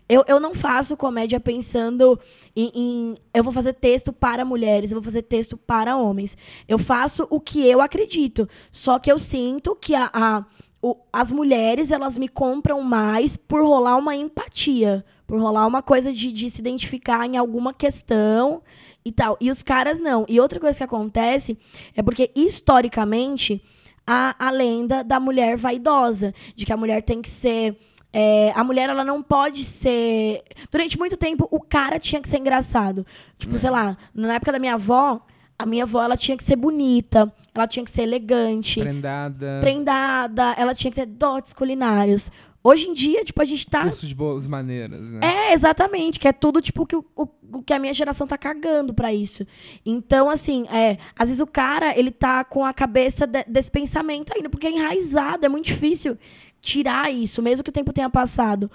Eu, eu não faço comédia pensando em, em, Eu vou fazer texto para mulheres, eu vou fazer texto para homens. Eu faço o que eu acredito. Só que eu sinto que a, a o, as mulheres, elas me compram mais por rolar uma empatia, por rolar uma coisa de, de se identificar em alguma questão e tal. E os caras não. E outra coisa que acontece é porque, historicamente, há a lenda da mulher vaidosa, de que a mulher tem que ser. É, a mulher ela não pode ser. Durante muito tempo, o cara tinha que ser engraçado. Tipo, é. sei lá, na época da minha avó, a minha avó ela tinha que ser bonita, ela tinha que ser elegante. Prendada. Prendada, ela tinha que ter dotes culinários. Hoje em dia, tipo, a gente tá. Cursos de boas maneiras, né? É, exatamente. Que é tudo, tipo, que o, o, que a minha geração tá cagando para isso. Então, assim, é, às vezes o cara, ele tá com a cabeça de, desse pensamento ainda, porque é enraizado, é muito difícil tirar isso, mesmo que o tempo tenha passado.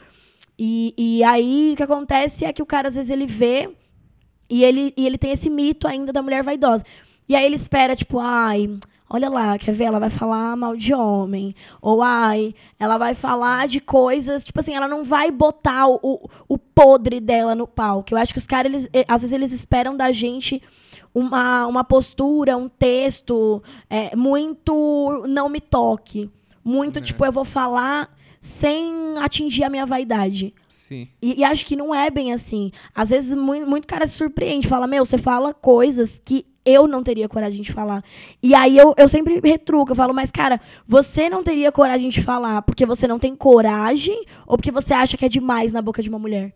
E, e aí, o que acontece é que o cara, às vezes, ele vê e ele, e ele tem esse mito ainda da mulher vaidosa. E aí ele espera, tipo, ai, olha lá, quer ver? Ela vai falar mal de homem. Ou, ai, ela vai falar de coisas. Tipo assim, ela não vai botar o, o podre dela no palco. Eu acho que os caras, eles, eh, às vezes, eles esperam da gente uma, uma postura, um texto é, muito não me toque. Muito, é. tipo, eu vou falar sem atingir a minha vaidade. Sim. E, e, acho que não é bem assim. Às vezes, muito, muito cara se surpreende. Fala, meu, você fala coisas que eu não teria coragem de falar. E aí eu, eu sempre retruco, eu falo, mas cara, você não teria coragem de falar porque você não tem coragem ou porque você acha que é demais na boca de uma mulher?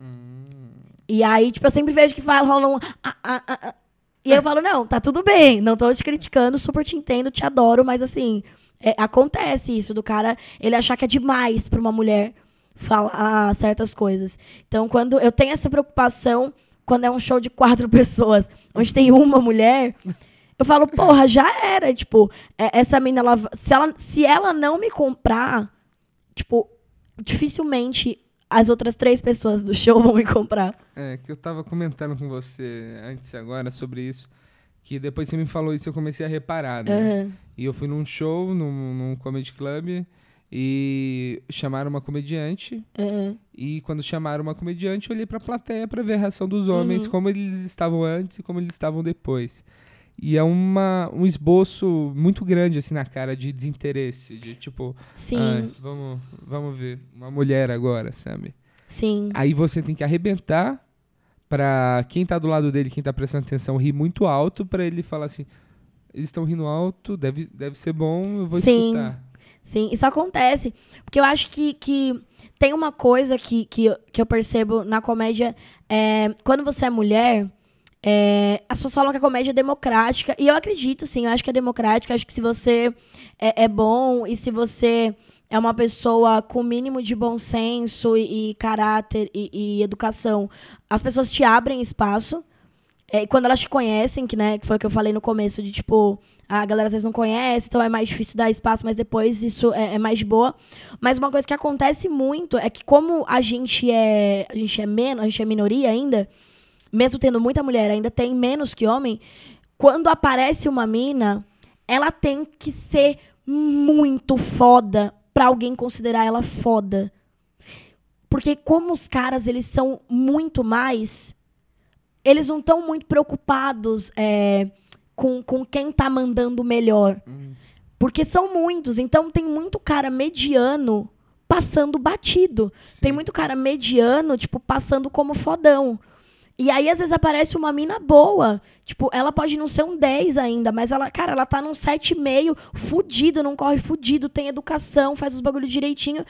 Hum. E aí, tipo, eu sempre vejo que fala, rola um. Ah, ah, ah, ah. e eu falo, não, tá tudo bem, não tô te criticando, super te entendo, te adoro, mas assim, é, acontece isso do cara ele achar que é demais pra uma mulher falar certas coisas. Então, quando eu tenho essa preocupação quando é um show de quatro pessoas, onde tem uma mulher, eu falo, porra, já era. Tipo, é- essa mina, ela, se, ela, se ela não me comprar, tipo, dificilmente as outras três pessoas do show vão me comprar. É, que eu tava comentando com você antes e agora sobre isso. Que depois você me falou isso eu comecei a reparar, né? Aham. E eu fui num show, num, num comedy club, e chamaram uma comediante. aham. E quando chamaram uma comediante, eu olhei pra plateia pra ver a reação dos homens, Uhum. como eles estavam antes e como eles estavam depois. E é uma, um esboço muito grande, assim, na cara de desinteresse. De tipo, Sim, "Ai, vamos, vamos ver, uma mulher agora, sabe? sim. Aí você tem que arrebentar pra quem tá do lado dele, quem tá prestando atenção, rir muito alto pra ele falar assim: eles estão rindo alto, deve, deve ser bom, eu vou Sim. escutar. Sim, isso acontece. Porque eu acho que, que tem uma coisa que, que, que eu percebo na comédia. É, quando você é mulher, é, as pessoas falam que a comédia é democrática. E eu acredito, sim, eu acho que é democrática. Acho que se você é, é bom e se você é uma pessoa com o mínimo de bom senso e, e caráter e, e educação, as pessoas te abrem espaço. É, quando elas te conhecem, que, né, que foi o que eu falei no começo, de tipo, a galera às vezes não conhece, então é mais difícil dar espaço, mas depois isso é, é mais boa. Mas uma coisa que acontece muito é que como a gente é, a gente é menos, a gente é minoria ainda, mesmo tendo muita mulher, ainda tem menos que homem, quando aparece uma mina, ela tem que ser muito foda pra alguém considerar ela foda. Porque como os caras, eles são muito mais eles não estão muito preocupados é, com, com quem tá mandando melhor. Porque são muitos. Então tem muito cara mediano passando batido. Tem muito cara mediano, tipo, passando como fodão. E aí, às vezes, aparece uma mina boa. Tipo, ela pode não ser um 10 ainda, mas ela, cara, ela tá num 7,5, fudido, não corre fudido, tem educação, faz os bagulho direitinho.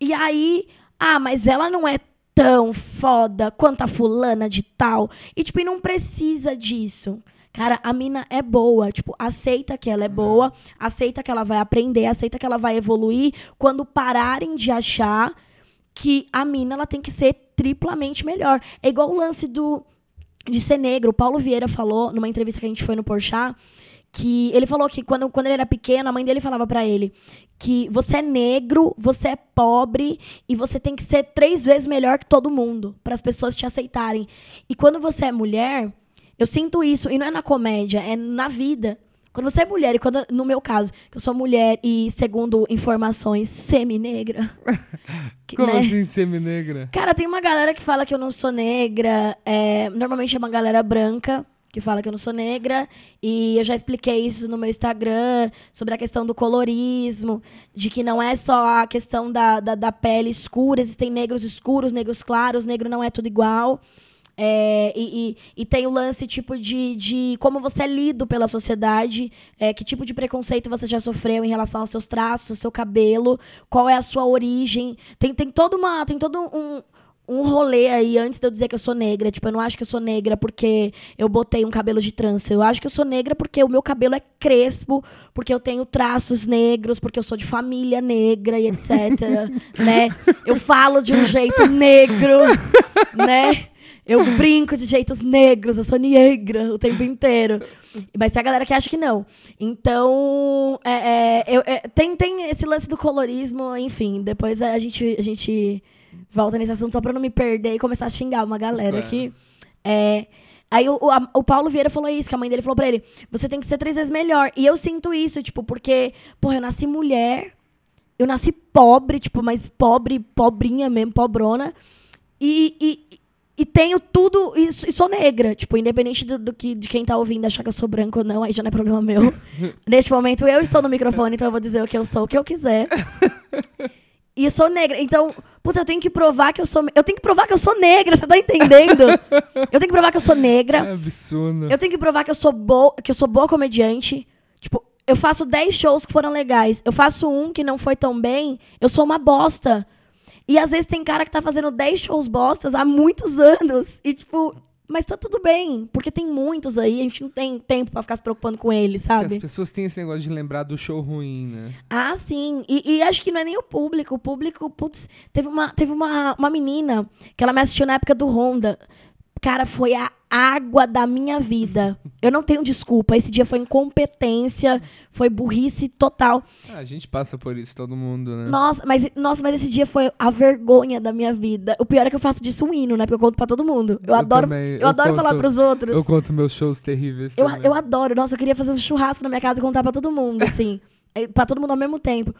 E aí, ah, mas ela não é tão foda quanto a fulana de tal. E, tipo, e não precisa disso. Cara, a mina é boa. Tipo, aceita que ela é boa, aceita que ela vai aprender, aceita que ela vai evoluir. Quando pararem de achar que a mina ela tem que ser triplamente melhor. É igual o lance do de ser negro. O Paulo Vieira falou numa entrevista que a gente foi no Porchat que ele falou que quando, quando ele era pequeno, a mãe dele falava pra ele que você é negro, você é pobre e você tem que ser três vezes melhor que todo mundo para as pessoas te aceitarem. E quando você é mulher, eu sinto isso e não é na comédia, é na vida. Quando você é mulher, e quando, no meu caso, que eu sou mulher e, segundo informações, semi-negra. Como né? assim, semi-negra? Cara, tem uma galera que fala que eu não sou negra. é, normalmente é uma galera branca que fala que eu não sou negra. E eu já expliquei isso no meu Instagram sobre a questão do colorismo, de que não é só a questão da, da, da pele escura, existem negros escuros, negros claros, negro não é tudo igual. É, e, e- e tem o lance, tipo, de, de como você é lido pela sociedade, é, que tipo de preconceito você já sofreu em relação aos seus traços, ao seu cabelo, qual é a sua origem. Tem, tem, toda uma, tem todo um, um rolê aí antes de eu dizer que eu sou negra. Tipo, eu não acho que eu sou negra porque eu botei um cabelo de trança. Eu acho que eu sou negra porque o meu cabelo é crespo, porque eu tenho traços negros, porque eu sou de família negra e etc. né? Eu falo de um jeito negro, né? Eu brinco de jeitos negros, eu sou negra o tempo inteiro. Mas tem a galera que acha que não. Então, é, é, eu- é, tem, tem esse lance do colorismo, enfim. Depois a gente, a gente volta nesse assunto só pra não me perder e começar a xingar uma galera Claro. aqui. É, aí o, o, a- o Paulo Vieira falou isso, que a mãe dele falou pra ele: você tem que ser três vezes melhor. E eu sinto isso, tipo, porque, porra, eu nasci mulher, eu nasci pobre, tipo, mas pobre, pobrinha mesmo, pobrona. E, e, e tenho tudo e, e sou negra. Tipo, independente do, do que, de quem tá ouvindo achar que eu sou branca ou não, aí já não é problema meu. Neste momento, eu estou no microfone, então eu vou dizer o que eu sou, o que eu quiser. E eu sou negra. Então, puta, eu tenho que provar que eu sou. Eu tenho que provar que eu sou negra, você tá entendendo? Eu tenho que provar que eu sou negra. É absurdo. Eu tenho que provar que eu sou boa, que eu sou boa comediante. Tipo, eu faço 10 shows que foram legais. Eu faço um que não foi tão bem, eu sou uma bosta. E às vezes tem cara que tá fazendo 10 shows bostas há muitos anos. E tipo, mas tá tudo bem, porque tem muitos aí, a gente não tem tempo pra ficar se preocupando com eles, Porque sabe? As pessoas têm esse negócio de lembrar do show ruim, né? Ah, sim. E, e acho que não é nem o público. O público, putz, teve uma, teve uma, uma menina que ela me assistiu na época do Honda. Cara, foi a água da minha vida. Eu não tenho desculpa. Esse dia foi incompetência, foi burrice total. Ah, a gente passa por isso, todo mundo, né? Nossa, mas, nossa, mas esse dia foi a vergonha da minha vida. O pior é que eu faço disso um hino, né? Porque eu conto pra todo mundo. Eu, Eu adoro, também, eu eu adoro falar conto- pros outros. Eu conto meus shows terríveis. Eu, também. eu adoro. Nossa, eu queria fazer um churrasco na minha casa e contar pra todo mundo, assim. eh, pra todo mundo ao mesmo tempo.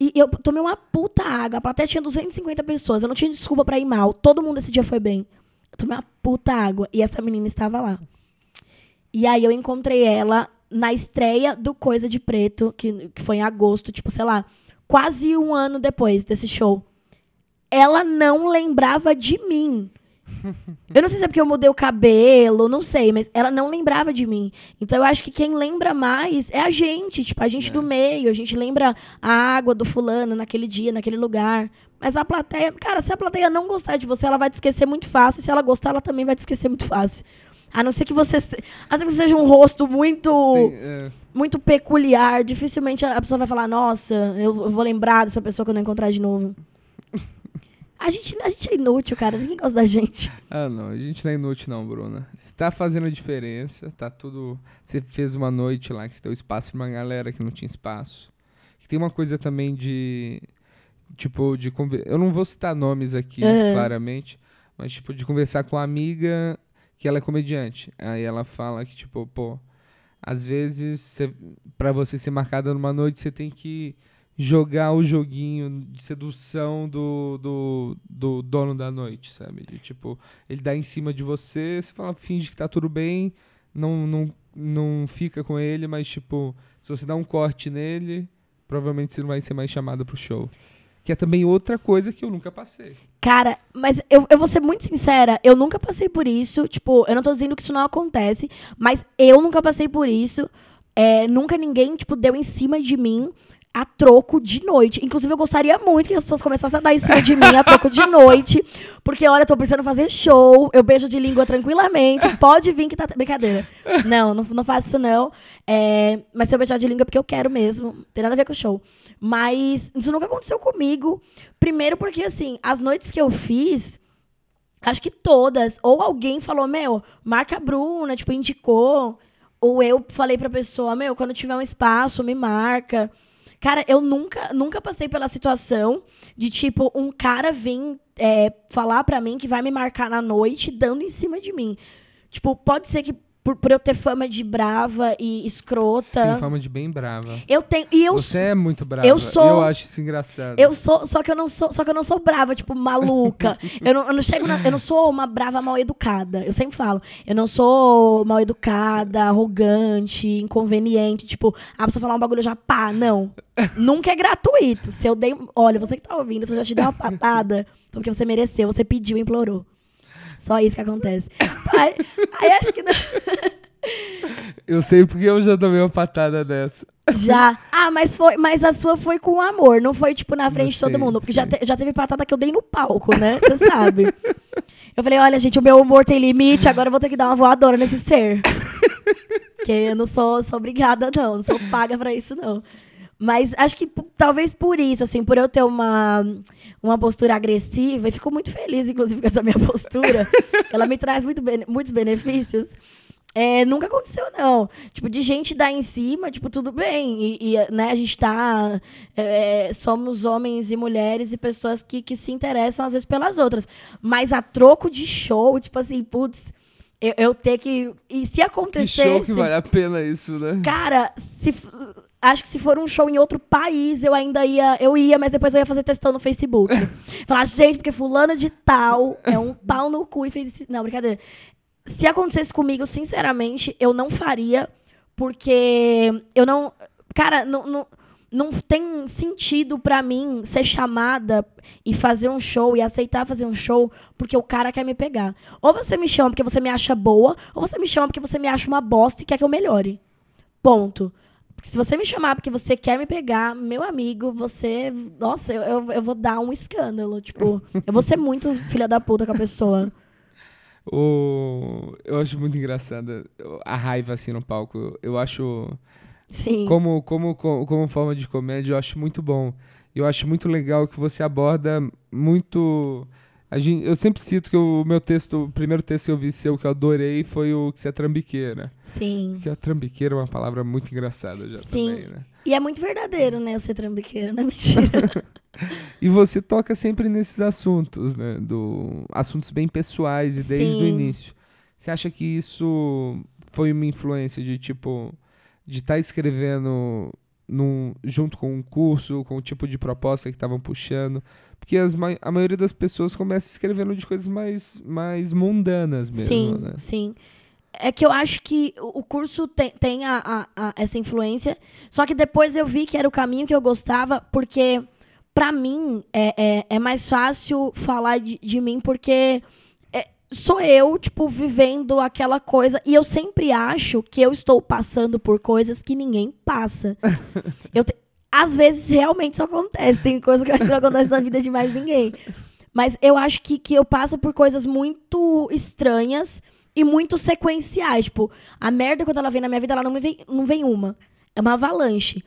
E eu tomei uma puta água. A plateia tinha 250 pessoas. Eu não tinha desculpa pra ir mal. Todo mundo esse dia foi bem. Tomei uma puta água. E essa menina estava lá. E aí eu encontrei ela na estreia do Coisa de Preto, que, que foi em agosto, tipo, sei lá, quase um ano depois desse show. Ela não lembrava de mim. Eu não sei se é porque eu mudei o cabelo, não sei, mas ela não lembrava de mim. Então eu acho que quem lembra mais é a gente, tipo, a gente do meio, a gente lembra a água do fulano naquele dia, naquele lugar. Mas a plateia, cara, se a plateia não gostar de você, ela vai te esquecer muito fácil. E se ela gostar, ela também vai te esquecer muito fácil. A não ser que você, se- a não ser que você seja um rosto muito Tem, é, muito peculiar, dificilmente a pessoa vai falar, nossa, eu, eu vou lembrar dessa pessoa quando eu encontrar de novo. A gente, a gente é inútil, cara. Ninguém gosta da gente. Ah, não, a gente não é inútil não, Bruna. Está fazendo a diferença, tá tudo... Você fez uma noite lá que você deu espaço pra uma galera que não tinha espaço. Que tem uma coisa também de... Tipo, de... Eu não vou citar nomes aqui, Aham. claramente, mas tipo, de conversar com uma amiga que ela é comediante. Aí ela fala que, tipo, pô, às vezes, cê, pra você ser marcada numa noite, você tem que jogar o joguinho de sedução do, do, do dono da noite, sabe? De, tipo, ele dá em cima de você, você fala, finge que tá tudo bem, não, não, não fica com ele, mas, tipo, se você dá um corte nele, provavelmente você não vai ser mais chamada pro show. Que é também outra coisa que eu nunca passei. Cara, mas eu, eu vou ser muito sincera, eu nunca passei por isso. Tipo, eu não tô dizendo que isso não acontece, mas eu nunca passei por isso. É, nunca ninguém, tipo, deu em cima de mim a troco de noite. Inclusive, eu gostaria muito que as pessoas começassem a dar em cima de mim a troco de noite. Porque, olha, eu tô precisando fazer show, eu beijo de língua tranquilamente. Pode vir que tá. Brincadeira. Não, não, não faço isso, não. É, mas se eu beijar de língua é porque eu quero mesmo. Não tem nada a ver com o show. Mas isso nunca aconteceu comigo. Primeiro porque, assim, as noites que eu fiz, acho que todas, ou alguém falou, meu, marca a Bruna, tipo, indicou. Ou eu falei pra pessoa, meu, quando tiver um espaço, me marca. Cara, eu nunca, nunca passei pela situação de, tipo, um cara vir é, falar pra mim que vai me marcar na noite dando em cima de mim. Tipo, pode ser que por, por eu ter fama de brava e Você escrota. tem fama de bem brava. Eu tenho. E eu Você é muito brava. eu sou- Eu acho isso engraçado. Eu sou, só que eu não sou, só que eu não sou brava, tipo, maluca. eu, não, eu não chego na- eu não sou uma brava mal educada. Eu sempre falo, eu não sou mal educada, arrogante, inconveniente, tipo, a pessoa falar um bagulho eu já pá, não. Nunca é gratuito. Se eu dei, olha, você que tá ouvindo, se eu já te dei uma patada, foi porque você mereceu, você pediu, implorou. Só isso que acontece. Aí, aí acho que não, Eu sei porque eu já tomei uma patada dessa. Já. Ah, mas foi, mas a sua foi com amor, não foi tipo na frente de sei, todo mundo, porque já, te- já teve patada que eu dei no palco, né? Você sabe. Eu falei, olha, gente, o meu humor tem limite, agora eu vou ter que dar uma voadora nesse ser. Porque eu não sou, sou obrigada, não. Não sou paga pra isso, não. Mas acho que talvez por isso, assim, por eu ter uma, uma postura agressiva, e fico muito feliz, inclusive, com essa minha postura. ela me traz muito bene- muitos benefícios. É, nunca aconteceu, não. Tipo, de gente dar em cima, tipo, tudo bem. E, e, né, a gente tá. é, somos homens e mulheres e pessoas que, que se interessam, às vezes, pelas outras. Mas a troco de show, tipo assim, putz, eu, eu ter que. E se Que acontecesse. show que vale a pena isso, né? Cara, se, acho que se for um show em outro país, eu ainda ia. Eu ia, mas depois eu ia fazer testão no Facebook. Falar, gente, porque fulano de tal é um pau no cu e fez isso. Não, brincadeira. Se acontecesse comigo, sinceramente, eu não faria, porque eu não. Cara, não. não não tem sentido pra mim ser chamada e fazer um show e aceitar fazer um show porque o cara quer me pegar. Ou você me chama porque você me acha boa, ou você me chama porque você me acha uma bosta e quer que eu melhore. Ponto. Porque se você me chamar porque você quer me pegar, meu amigo, você. Nossa, eu, eu, eu vou dar um escândalo. Tipo, eu vou ser muito filha da puta com a pessoa. O... Eu acho muito engraçada a raiva assim no palco. Eu acho. Sim. Como, como, como, como forma de comédia, eu acho muito bom. Eu acho muito legal que você aborda muito gente, eu sempre cito que o meu texto, o primeiro texto que eu vi seu que eu adorei foi o que você é trambiqueira. Sim. Que a trambiqueira é uma palavra muito engraçada já Sim. também, né? E é muito verdadeiro, né? Eu ser trambiqueiro, não é mentira. E você toca sempre nesses assuntos, né? Do, assuntos bem pessoais e desde o início. Você acha que isso foi uma influência de tipo de estar escrevendo num, junto com um curso, com o tipo de proposta que estavam puxando? Porque as, a maioria das pessoas começa escrevendo de coisas mais, mais mundanas mesmo, sim, né? sim. É que eu acho que o curso tem, tem a, a- a- essa influência. Só que depois eu vi que era o caminho que eu gostava, porque pra mim é, é, é mais fácil falar de, de mim, porque é, sou eu, tipo, vivendo aquela coisa. E eu sempre acho que eu estou passando por coisas que ninguém passa. eu te- Às vezes realmente isso acontece. Tem coisa que eu acho que não acontece na vida de mais ninguém. Mas eu acho que, que eu passo por coisas muito estranhas e muito sequenciais. Tipo, a merda, quando ela vem na minha vida, ela não vem, não vem uma. É uma avalanche.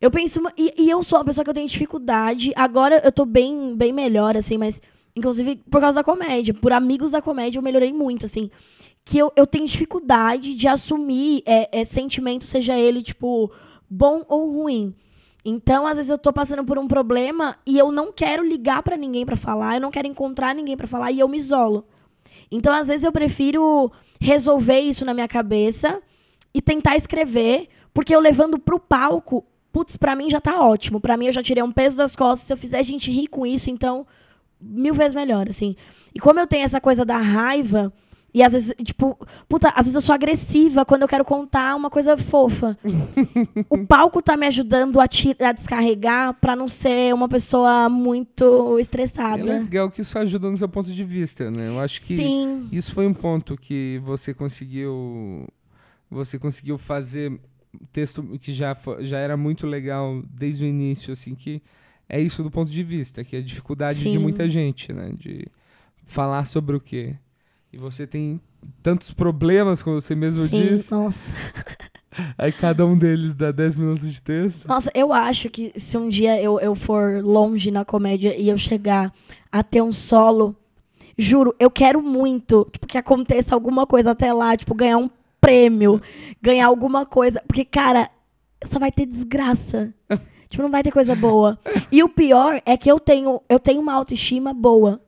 Eu penso. E, e eu sou uma pessoa que eu tenho dificuldade. Agora eu tô bem, bem melhor, assim, mas. Inclusive por causa da comédia. Por amigos da comédia, eu melhorei muito, assim. Que eu, eu tenho dificuldade de assumir é, é, sentimento, seja ele, tipo, bom ou ruim. Então, às vezes eu tô passando por um problema e eu não quero ligar pra ninguém pra falar, eu não quero encontrar ninguém pra falar e eu me isolo. Então, às vezes eu prefiro resolver isso na minha cabeça e tentar escrever, porque eu levando pro palco, putz, pra mim já tá ótimo. Pra mim eu já tirei um peso das costas, se eu fizer gente rir com isso, então mil vezes melhor, assim. E como eu tenho essa coisa da raiva, e às vezes, tipo, puta, às vezes eu sou agressiva quando eu quero contar uma coisa fofa. o palco tá me ajudando a, a descarregar pra não ser uma pessoa muito É estressada. legal que isso ajuda no seu ponto de vista, né? Eu acho que Sim, Isso foi um ponto que você conseguiu você conseguiu fazer texto que já já era muito legal desde o início assim que é isso do ponto de vista que é a dificuldade de Sim. muita gente né de falar sobre o quê e você tem tantos problemas como você mesmo sim, disse nossa. aí cada um deles dá 10 minutos de texto Nossa, eu acho que se um dia eu, eu for longe na comédia e eu chegar a ter um solo, juro, eu quero muito tipo, que aconteça alguma coisa até lá, tipo, ganhar um prêmio, ganhar alguma coisa. Porque, cara, só vai ter desgraça. tipo, não vai ter coisa boa. E o pior é que eu tenho, eu tenho uma autoestima boa.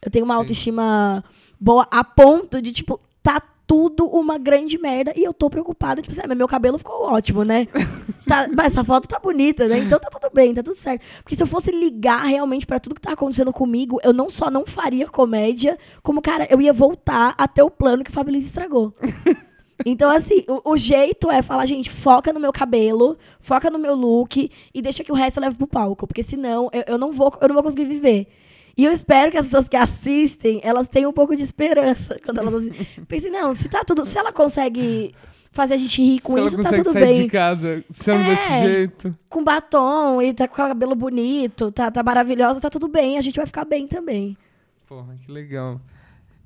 Eu tenho uma autoestima boa a ponto de, tipo, tá tudo uma grande merda e eu tô preocupada. Tipo assim, ah, meu cabelo ficou ótimo, né? Tá- mas essa foto tá bonita, né? Então tá tudo bem, tá tudo certo. Porque se eu fosse ligar realmente pra tudo que tá acontecendo comigo, eu não só não faria comédia, como, cara, eu ia voltar até o plano que o Luiz estragou. Então, assim, o, o jeito é falar, gente, foca no meu cabelo, foca no meu look e deixa que o resto eu leve pro palco. Porque senão eu, eu, não, vou, eu não vou conseguir viver. E eu espero que as pessoas que assistem, elas tenham um pouco de esperança. Quando elas assim, pensem, não, se tá tudo. Se ela consegue fazer a gente rir com Se isso, tá tudo sair bem de casa sendo É. desse jeito com batom e tá com o cabelo bonito, tá, tá maravilhosa, tá tudo bem, a gente vai ficar bem também. Porra, que legal.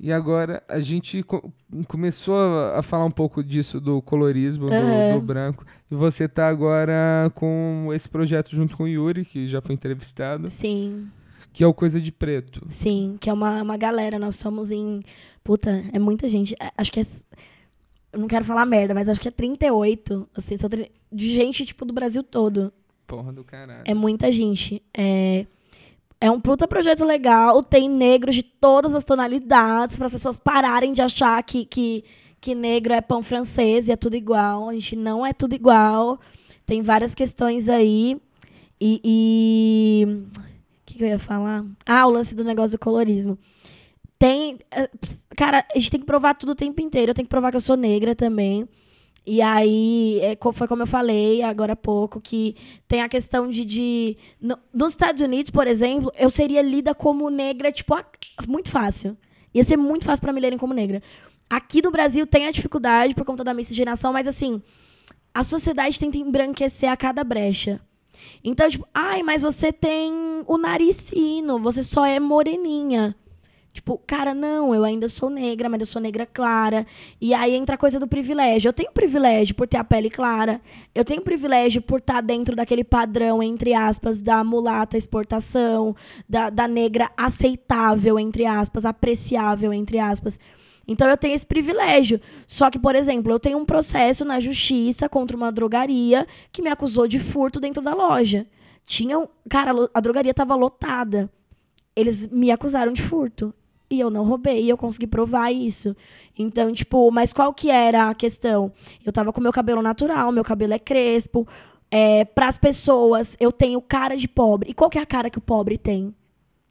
E agora a gente co- começou a, falar um pouco disso do colorismo, do, Aham. do branco. E você tá agora com esse projeto junto com o Yuri, que já foi entrevistado, Sim, que é o Coisa de Preto. sim, que é uma, uma galera, nós somos em. Puta, é muita gente. é- Acho que é. Eu não quero falar merda, mas acho que é 38. Assim, são tri- de gente, tipo, do Brasil todo. Porra do caralho. É muita gente. É, é um puta projeto legal. Tem negros de todas as tonalidades, para as pessoas pararem de achar que, que, que negro é pão francês e é tudo igual. A gente não é tudo igual. Tem várias questões aí. E. e- que, eu ia falar? Ah, o lance do negócio do colorismo. Tem. eh, Cara, a gente tem que provar tudo o tempo inteiro. Eu tenho que provar que eu sou negra também. E aí, é, foi como eu falei agora há pouco, que tem a questão de. de no- nos Estados Unidos, por exemplo, eu seria lida como negra, tipo, a- muito fácil. Ia ser muito fácil pra me lerem como negra. Aqui no Brasil tem a dificuldade por conta da miscigenação, mas assim, a sociedade tenta embranquecer a cada brecha. Então, tipo, ai, mas você tem o nariz fino, você só é moreninha. Tipo, cara, não, eu ainda sou negra, mas eu sou negra clara. E aí entra a coisa do privilégio. Eu tenho privilégio por ter a pele clara. Eu tenho privilégio por estar dentro daquele padrão, entre aspas, da mulata exportação, da, da negra aceitável, entre aspas, apreciável, entre aspas. Então eu tenho esse privilégio. Só que, por exemplo, eu tenho um processo na justiça contra uma drogaria que me acusou de furto dentro da loja. Tinham. Cara, a drogaria estava lotada. Eles me acusaram de furto. E eu não roubei, e eu consegui provar isso. Então, tipo, mas qual que era a questão? Eu tava com meu cabelo natural, meu cabelo é crespo. É, para as pessoas, eu tenho cara de pobre. E qual que é a cara que o pobre tem?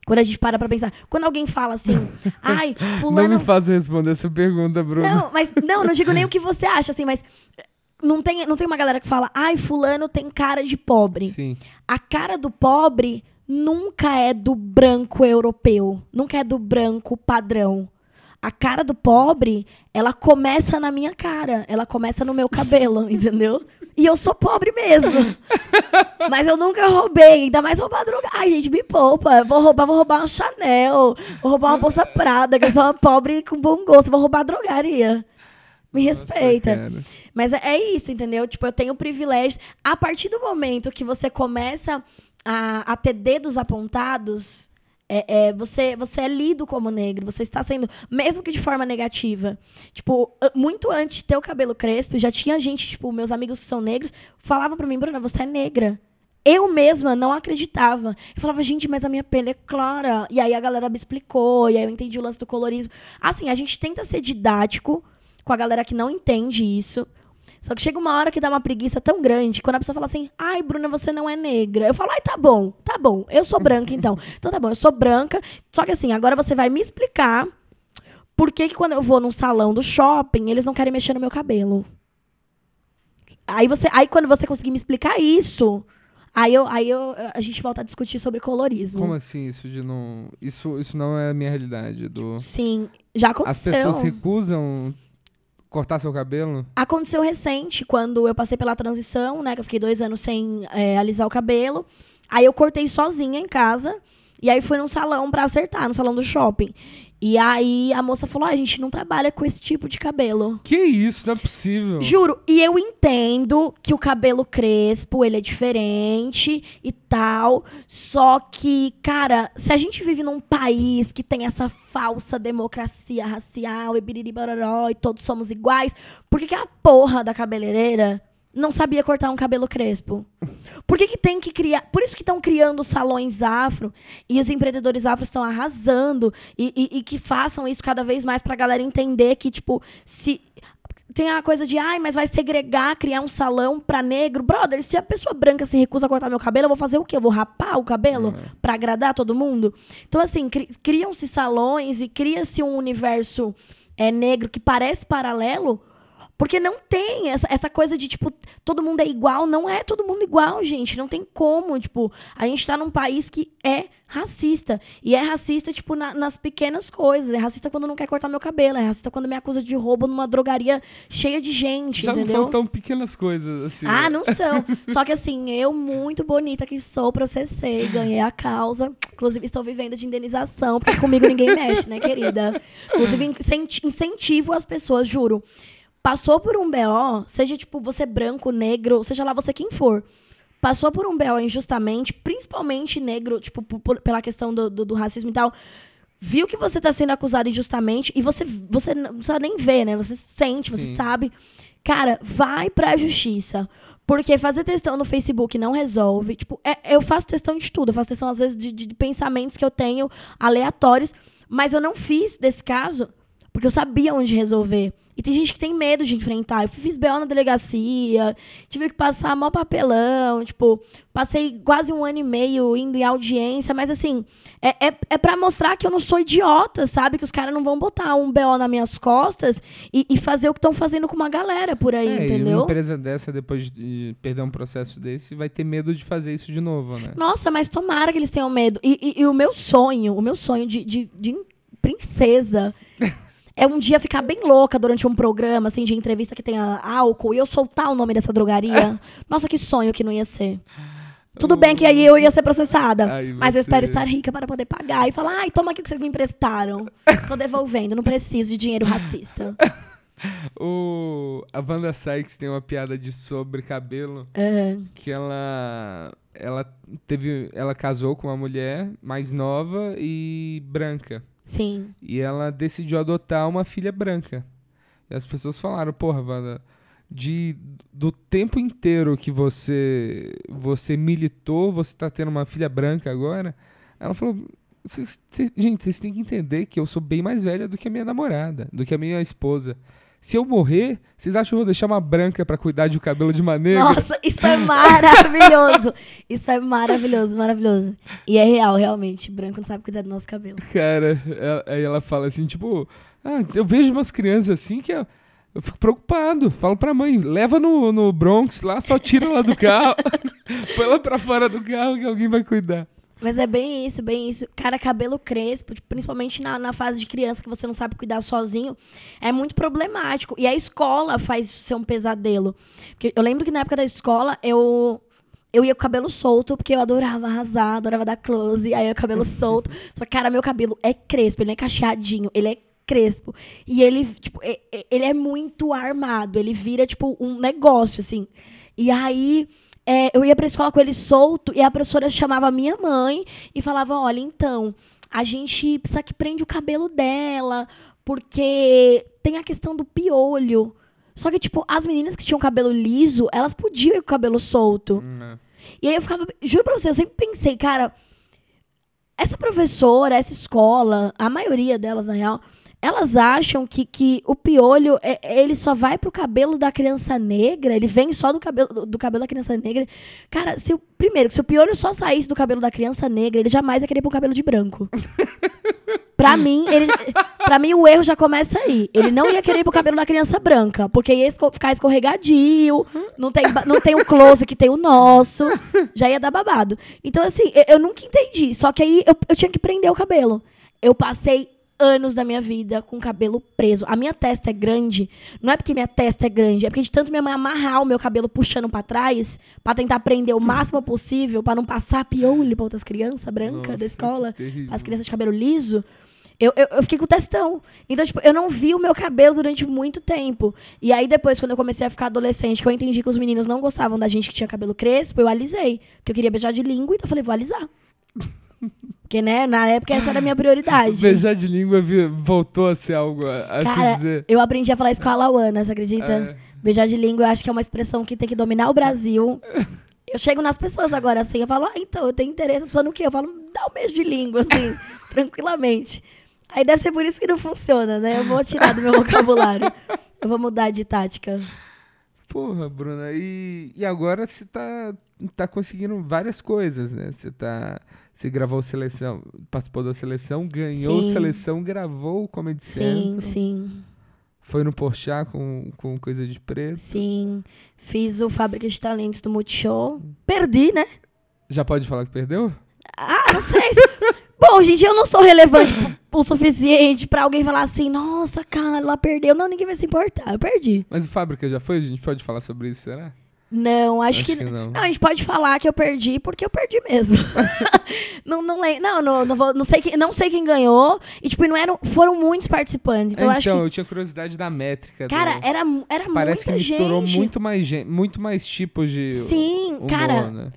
Quando a gente para pra pensar. Quando alguém fala assim, ai, fulano. Não me faça responder essa pergunta, Bruno. Não, mas não, não digo nem o que você acha, assim, mas não tem, não tem uma galera que fala, ai, fulano tem cara de pobre. Sim. A cara do pobre nunca é do branco europeu, nunca é do branco padrão. A cara do pobre, ela começa na minha cara, ela começa no meu cabelo, entendeu? E eu sou pobre mesmo. Mas eu nunca roubei, ainda mais roubar droga. Ai, gente, me poupa. Vou roubar, vou roubar uma Chanel, vou roubar uma bolsa Prada, que eu sou uma pobre com bom gosto, vou roubar drogaria. Me respeita. Nossa, Mas é, é isso, entendeu? Tipo, eu tenho privilégio. A partir do momento que você começa a, a ter dedos apontados, é, é, você, você é lido como negro. Você está sendo, mesmo que de forma negativa. Tipo, muito antes de ter o cabelo crespo, já tinha gente, tipo, meus amigos que são negros, falavam pra mim, Bruna, você é negra. Eu mesma não acreditava. Eu falava, gente, mas a minha pele é clara. E aí a galera me explicou, e aí eu entendi o lance do colorismo. Assim, a gente tenta ser didático com a galera que não entende isso. Só que chega uma hora que dá uma preguiça tão grande, quando a pessoa fala assim, ai, Bruna, você não é negra. Eu falo, ai, tá bom, tá bom, eu sou branca então. Então tá bom, eu sou branca. Só que assim, agora você vai me explicar por que, que quando eu vou num salão do shopping, eles não querem mexer no meu cabelo. Aí, você, aí quando você conseguir me explicar isso, aí, eu, aí eu, a gente volta a discutir sobre colorismo. Como assim isso de não. Isso, isso não é a minha realidade. Do... Sim, já As aconteceu. pessoas recusam cortar seu cabelo? Aconteceu recente, quando eu passei pela transição, né? Que eu fiquei dois anos sem é, alisar o cabelo. Aí eu cortei sozinha em casa. E aí fui num salão pra acertar, no salão do shopping. E aí a moça falou: ah, a gente não trabalha com esse tipo de cabelo. Que isso? Não é possível. Juro, e eu entendo que o cabelo crespo, ele é diferente e tal. Só que, cara, se a gente vive num país que tem essa falsa democracia racial e biriri bororó e todos somos iguais, por que, que a porra da cabeleireira não sabia cortar um cabelo crespo? Por que, que tem que criar. Por isso que estão criando salões afro e os empreendedores afro estão arrasando e, e- e que façam isso cada vez mais pra galera entender que, tipo, se. Tem a coisa de, ai, mas vai segregar, criar um salão pra negro. Brother, se a pessoa branca se recusa a cortar meu cabelo, eu vou fazer o quê? Eu vou rapar o cabelo pra agradar todo mundo? Então, assim, cri- criam-se salões e cria-se um universo é, negro que parece paralelo, porque não tem essa, essa coisa de, tipo, todo mundo é igual. Não é todo mundo igual, gente. Não tem como. Tipo, a gente tá num país que é racista. E é racista, tipo, na- nas pequenas coisas. É racista quando não quer cortar meu cabelo. É racista quando me acusa de roubo numa drogaria cheia de gente, Já não entendeu? são tão pequenas coisas assim. Ah, né? não são. Só que assim, eu, muito bonita que sou, processei, ganhei a causa. Inclusive, estou vivendo de indenização, porque comigo ninguém mexe, né, querida? Inclusive, incenti- incentivo as pessoas, juro. Passou por um BO, seja tipo você branco, negro, seja lá você quem for. Passou por um BO injustamente, principalmente negro, tipo, por- pela questão do, do- do racismo e tal. Viu que você tá sendo acusado injustamente e você, você não precisa nem ver, né? Você sente, você Sim. sabe. Cara, vai pra justiça. Porque fazer testão no Facebook não resolve. Tipo, é- eu faço testão de tudo. Eu faço testão, às vezes, de, de pensamentos que eu tenho aleatórios. Mas eu não fiz desse caso porque eu sabia onde resolver. E tem gente que tem medo de enfrentar. Eu fiz BO na delegacia, tive que passar mó papelão, tipo, passei quase um ano e meio indo em audiência, mas assim, é, é, é para mostrar que eu não sou idiota, sabe? Que os caras não vão botar um BO nas minhas costas e, e fazer o que estão fazendo com uma galera por aí, É, e uma entendeu? empresa dessa, depois de perder um processo desse, vai ter medo de fazer isso de novo, né? Nossa, mas tomara que eles tenham medo. E, e- e o meu sonho, o meu sonho de, de, de princesa é um dia ficar bem louca durante um programa, assim, de entrevista que tenha álcool e eu soltar o nome dessa drogaria. Nossa, que sonho que não ia ser. Tudo bem que aí eu ia ser processada. Aí Mas eu espero estar rica para poder pagar e falar, ai, toma aqui o que vocês me emprestaram. Tô devolvendo, não preciso de dinheiro racista. O, a Wanda Sykes tem uma piada de sobre cabelo É, que ela ela teve ela casou com uma mulher mais nova e branca sim. e ela decidiu adotar uma filha branca. E as pessoas falaram, porra, Wanda, de do tempo inteiro que você você militou, você tá tendo uma filha branca agora? Ela falou, "Vocês- vocês- gente, vocês têm que entender que eu sou bem mais velha do que a minha namorada, do que a minha esposa. Se eu morrer, vocês acham que eu vou deixar uma branca pra cuidar de um cabelo de uma negra? Nossa, isso é maravilhoso. Isso é maravilhoso, maravilhoso. E é real, realmente. Branco não sabe cuidar do nosso cabelo. Cara, ela- aí ela fala assim, tipo, ah, eu vejo umas crianças assim que eu, eu fico preocupado. Falo pra mãe, leva no, no Bronx lá, só tira ela do carro, põe ela pra fora do carro que alguém vai cuidar. Mas é bem isso, bem isso. Cara, cabelo crespo, tipo, principalmente na, na fase de criança que você não sabe cuidar sozinho, é muito problemático. E a escola faz isso ser um pesadelo. Porque eu lembro que na época da escola eu. Eu ia com o cabelo solto, porque eu adorava arrasar, adorava dar close, aí eu cabelo solto. Só que, cara, meu cabelo é crespo, ele não é cacheadinho, ele é crespo. E ele, tipo, ele é muito armado, ele vira, tipo, um negócio, assim. E aí, é, eu ia pra escola com ele solto e a professora chamava a minha mãe e falava: olha, então, a gente precisa que prende o cabelo dela, porque tem a questão do piolho. Só que, tipo, as meninas que tinham cabelo liso, elas podiam ir com o cabelo solto. E aí eu ficava, juro pra você, eu sempre pensei, cara, essa professora, essa escola, a maioria delas, na real, elas acham que, que o piolho, é- ele só vai pro cabelo da criança negra, ele vem só do cabelo, do, cabelo da criança negra. Cara, se o, primeiro, se o piolho só saísse do cabelo da criança negra, ele jamais ia querer pro cabelo de branco. Pra mim, ele, pra mim, o erro já começa aí. Ele não ia querer ir pro cabelo da criança branca, porque ia esco- ficar escorregadio, não tem, não tem o close que tem o nosso, já ia dar babado. Então, assim, eu, eu nunca entendi. Só que aí eu, eu tinha que prender o cabelo. Eu passei anos da minha vida com o cabelo preso. A minha testa é grande, não é porque minha testa é grande, é porque de tanto minha mãe amarrar o meu cabelo puxando pra trás, pra tentar prender o máximo possível, pra não passar piolho pra outras crianças brancas da escola, as crianças de cabelo liso. Eu, eu, eu fiquei com testão. Então, tipo, eu não vi o meu cabelo durante muito tempo. E aí, depois, quando eu comecei a ficar adolescente, que eu entendi que os meninos não gostavam da gente que tinha cabelo crespo, eu alisei. Porque eu queria beijar de língua, então eu falei, vou alisar. Porque, né, na época essa era a minha prioridade. Beijar de língua voltou a ser algo a, a Cara, se dizer. eu aprendi a falar isso com a Lauana, você acredita? É. Beijar de língua, eu acho que é uma expressão que tem que dominar o Brasil. Eu chego nas pessoas agora assim, eu falo, ah, então, eu tenho interesse, a pessoa no quê? Eu falo, dá um beijo de língua, assim, tranquilamente. Aí deve ser por isso que não funciona, né? Eu vou tirar do meu vocabulário. Eu vou mudar de tática. Porra, Bruna, e, e agora você tá, tá conseguindo várias coisas, né? Você tá. Você gravou seleção, participou da seleção, ganhou Sim. seleção, gravou o Comedy Sim, Central, sim, foi no Porchat com, com coisa de preto. sim. Fiz o Fábrica de Talentos do Multishow. Perdi, né? Já pode falar que perdeu? Ah, não sei. Bom, gente, eu não sou relevante o- suficiente pra alguém falar assim, nossa, cara, ela perdeu. Não, ninguém vai se importar. Eu perdi. Mas o Fábrica já foi? A gente pode falar sobre isso, será? Não, acho, Acho que, que não. não. A gente pode falar que eu perdi porque eu perdi mesmo. não, não, não, não, não, vou- não sei quem, não sei quem ganhou. E tipo, não eram, foram muitos participantes. Então, então, eu acho que eu tinha curiosidade da métrica. cara, do- era era Parece que muita misturou gente. muito mais gente, muito mais tipos de Sim, humor, cara, né?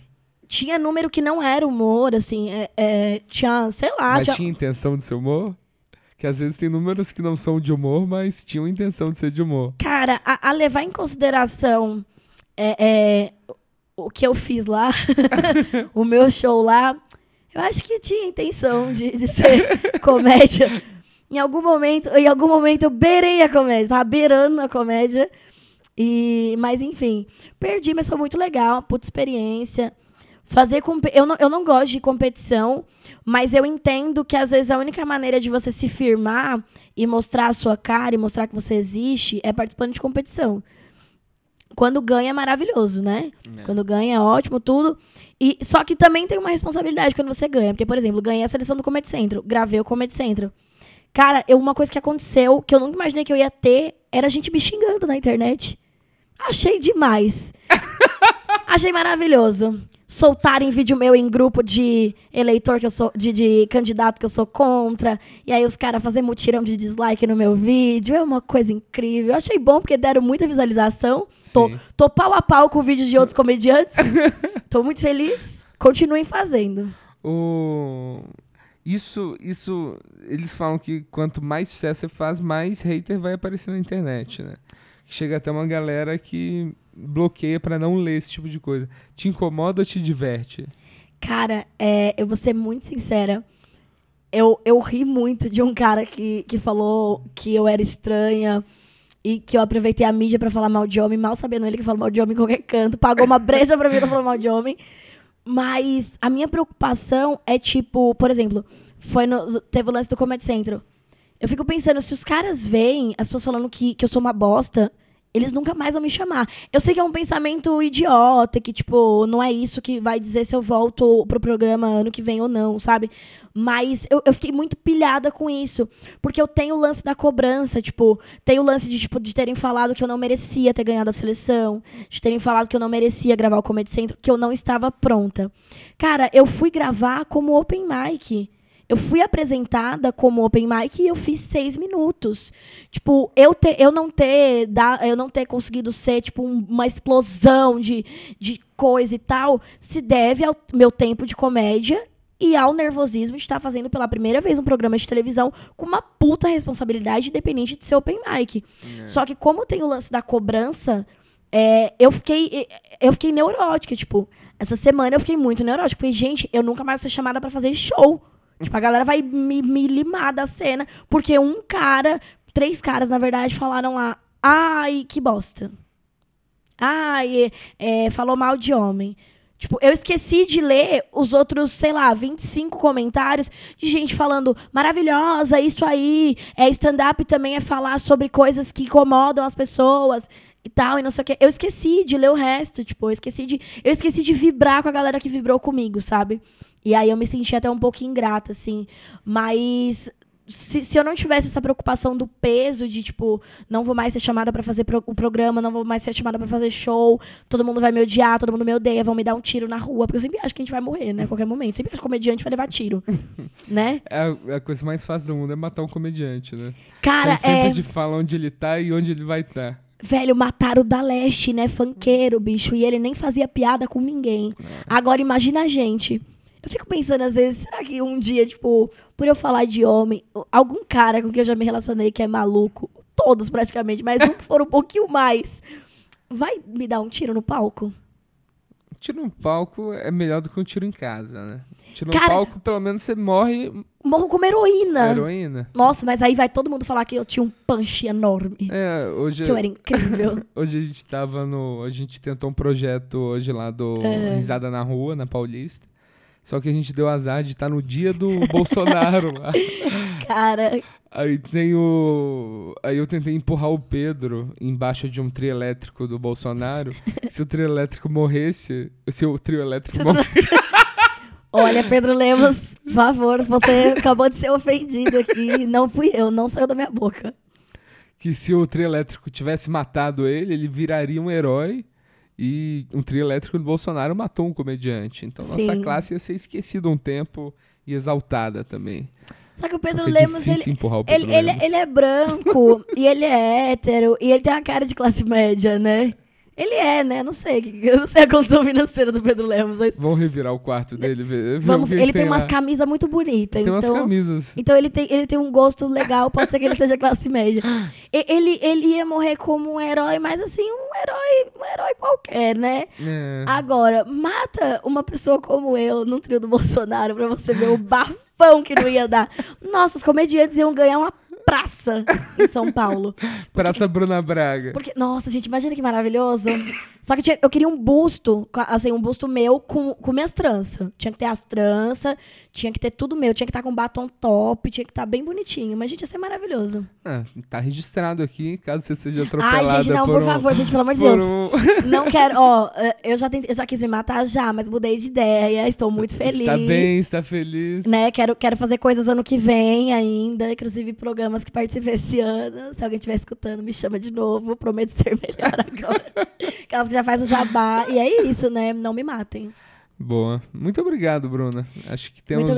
tinha número que não era humor, assim, é- é, tinha, sei lá, Mas tinha- tinha intenção de ser humor? Que às vezes tem números que não são de humor, mas tinham intenção de ser de humor. Cara, a, a levar em consideração é, é, o que eu fiz lá, o meu show lá, eu acho que tinha intenção de, de ser comédia. Em algum momento, em algum momento eu beirei a comédia, tava beirando a comédia. E, mas enfim, perdi, mas foi muito legal, puta experiência. Fazer eu não, eu não gosto de competição, mas eu entendo que às vezes a única maneira de você se firmar e mostrar a sua cara e mostrar que você existe é participando de competição. Quando ganha é maravilhoso, né? Quando ganha é ótimo, tudo. E, só que também tem uma responsabilidade quando você ganha. Porque, por exemplo, ganhei a seleção do Comedy Central. Gravei o Comedy Central. Cara, eu, uma coisa que aconteceu, que eu nunca imaginei que eu ia ter, era gente me xingando na internet. Achei demais. Achei maravilhoso. Soltarem vídeo meu em grupo de eleitor que eu sou, de, de candidato que eu sou contra, e aí os caras fazem mutirão de dislike no meu vídeo, é uma coisa incrível. Eu achei bom porque deram muita visualização. Tô, tô pau a pau com vídeos de outros comediantes. tô muito feliz. Continuem fazendo. O... Isso, isso, eles falam que quanto mais sucesso você faz, mais hater vai aparecer na internet, né? Chega até uma galera que bloqueia pra não ler esse tipo de coisa. Te incomoda ou te diverte? Cara, é, eu vou ser muito sincera. Eu, eu ri muito de um cara que, que falou que eu era estranha e que eu aproveitei a mídia pra falar mal de homem, mal sabendo ele que fala mal de homem em qualquer canto. Pagou uma brecha pra mim pra falar mal de homem. Mas a minha preocupação é tipo, por exemplo, foi no, teve o lance do Comedy Central. Eu fico pensando, se os caras veem as pessoas falando que, que eu sou uma bosta, eles nunca mais vão me chamar. Eu sei que é um pensamento idiota, que, tipo, não é isso que vai dizer se eu volto pro programa ano que vem ou não, sabe? Mas eu, eu fiquei muito pilhada com isso. Porque eu tenho o lance da cobrança, tipo, tem o lance de, tipo, de terem falado que eu não merecia ter ganhado a seleção, de terem falado que eu não merecia gravar o Comedy Central, que eu não estava pronta. Cara, eu fui gravar como open mic. Eu fui apresentada como open mic e eu fiz seis minutos. Tipo, eu, ter, eu, não, ter, da, eu não ter conseguido ser, tipo, um- uma explosão de, de coisa e tal, se deve ao meu tempo de comédia e ao nervosismo de estar fazendo pela primeira vez um programa de televisão com uma puta responsabilidade, independente de ser open mic. Só que como tem o lance da cobrança, é, eu fiquei eu fiquei neurótica, tipo, essa semana eu fiquei muito neurótica. Falei, gente, eu nunca mais vou ser chamada pra fazer show. Tipo, a galera vai me, me limar da cena, porque um cara, três caras, na verdade, falaram lá, ai, que bosta. Ai, é, é, falou mal de homem. Tipo, eu esqueci de ler os outros, sei lá, 25 comentários de gente falando maravilhosa, isso aí, é stand-up também é falar sobre coisas que incomodam as pessoas e tal, e não sei o quê. Eu esqueci de ler o resto, tipo, eu esqueci de, eu esqueci de vibrar com a galera que vibrou comigo, sabe? E aí eu me senti até um pouco ingrata, assim. Mas se, se eu não tivesse essa preocupação do peso de, tipo, não vou mais ser chamada pra fazer pro- o programa, não vou mais ser chamada pra fazer show, todo mundo vai me odiar, todo mundo me odeia, vão me dar um tiro na rua, porque eu sempre acho que a gente vai morrer, né, a qualquer momento. Sempre acho que comediante vai levar tiro, né? É a, é a coisa mais fácil do mundo é matar um comediante, né? Cara, Tem sempre é... de falar onde ele tá e onde ele vai estar. Velho, mataram o da Leste, né? Funkeiro, bicho. E ele nem fazia piada com ninguém. Agora, imagina a gente. Eu fico pensando, às vezes, será que um dia, tipo, por eu falar de homem, algum cara com quem eu já me relacionei que é maluco, todos praticamente, mas um que for um pouquinho mais, vai me dar um tiro no palco? Tiro no palco é melhor do que um tiro em casa, né? Tiro no Cara- palco, pelo menos você morre Morro como heroína. heroína. Nossa, mas aí vai todo mundo falar que eu tinha um punch enorme. É, hoje, Que eu era incrível. hoje a gente tava no. A gente tentou um projeto hoje lá do É. Risada na Rua, na Paulista. Só que a gente deu azar de estar no dia do Bolsonaro lá. Cara, Aí tem o. Aí eu tentei empurrar o Pedro embaixo de um trio elétrico do Bolsonaro. se o trio elétrico morresse. Se o trio elétrico morresse. Olha, Pedro Lemos, por favor, você acabou de ser ofendido aqui. Não fui eu, não saiu da minha boca. que se o trio elétrico tivesse matado ele, ele viraria um herói. E um trio elétrico do Bolsonaro matou um comediante. Então nossa Sim. classe ia ser esquecida um tempo e exaltada também. Só que o Pedro foi Lemos, difícil ele, o Pedro ele, ele, Lemos. ele é branco e ele é hétero e ele tem uma cara de classe média, né? Ele é, né? Não sei, eu não sei a condição financeira do Pedro Lemos, mas Vamos revirar o quarto dele, ver, vamos, ele tem, tem umas camisas muito bonitas, Tem umas então... camisas. Então ele tem, ele tem um gosto legal, pode ser que ele seja classe média. Ele, ele ia morrer como um herói, mas assim, um herói, um herói qualquer, né? É. Agora, mata uma pessoa como eu num trio do Bolsonaro pra você ver o bafão que não ia dar. Nossa, os comediantes iam ganhar uma praça em São Paulo. Praça Bruna Braga. Porque, nossa, gente, imagina que maravilhoso. Só que tinha- eu queria um busto, assim, um busto meu com, com minhas tranças. Tinha que ter as tranças, tinha que ter tudo meu, tinha que estar com batom top, tinha que estar bem bonitinho. Mas, gente, ia ser maravilhoso. Ah, tá registrado aqui, caso você seja atropelada Ai, gente, não, por, um- favor, gente, pelo amor de por Deus. um- Não quero, ó, eh, eu já, tentei, eu já quis me matar já, mas mudei de ideia, estou muito feliz. Está bem, está feliz. Né, quero, quero fazer coisas ano que vem ainda, inclusive programas que participei esse ano. Se alguém estiver escutando, me chama de novo. Prometo ser melhor agora. Aquelas que já faz o jabá. E é isso, né? Não me matem. Boa. Muito obrigado, Bruna. Acho que temos um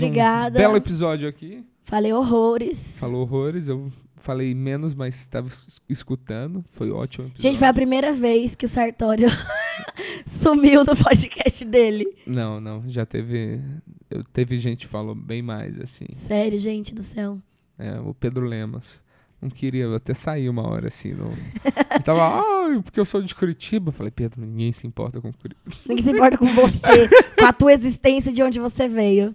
belo episódio aqui. Falei horrores. Falou horrores. Eu falei menos, mas estava es- escutando. Foi ótimo. o Gente, episódio. foi a primeira vez que o Sartório sumiu do podcast dele. Não, não. Já teve. Teve gente que falou bem mais, assim. Sério, gente do céu. É, o Pedro Lemos. Não queria, eu até saí uma hora assim. Não... Eu tava, ah, porque eu sou de Curitiba. Eu Falei, Pedro, ninguém se importa com Curitiba. Ninguém se importa com você, com a tua existência de onde você veio.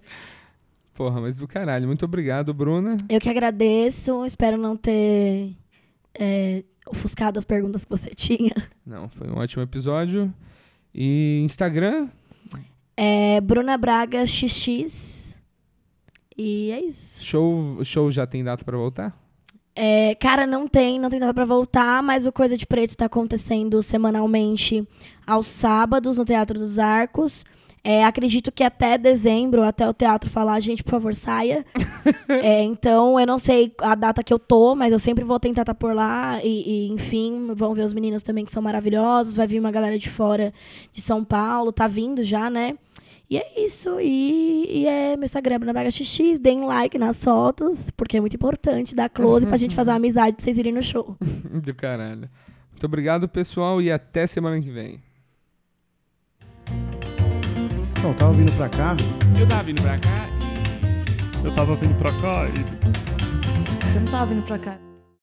Porra, mas do caralho. Muito obrigado, Bruna. Eu que agradeço, espero não ter é, ofuscado as perguntas que você tinha. Não, foi um ótimo episódio. E Instagram? É Bruna Braga XX. E é isso. Show, show já tem data pra voltar? É, cara, não tem, não tem data pra voltar, mas o Coisa de Preto tá acontecendo semanalmente aos sábados no Teatro dos Arcos. É, acredito que até dezembro, até o teatro falar, gente, por favor, saia. É, então, eu não sei a data que eu tô, mas eu sempre vou tentar estar por lá. E, e, enfim, vão ver os meninos também que são maravilhosos. Vai vir uma galera de fora de São Paulo, tá vindo já, né? E é isso. E, e é meu Instagram, Bruna Braga XX. Deem like nas fotos, porque é muito importante dar close pra gente fazer uma amizade pra vocês irem no show. Do caralho. Muito obrigado, pessoal, e até semana que vem. Então, tava vindo pra cá, Eu tava vindo pra cá. Eu tava vindo pra cá e Eu não tava vindo pra cá.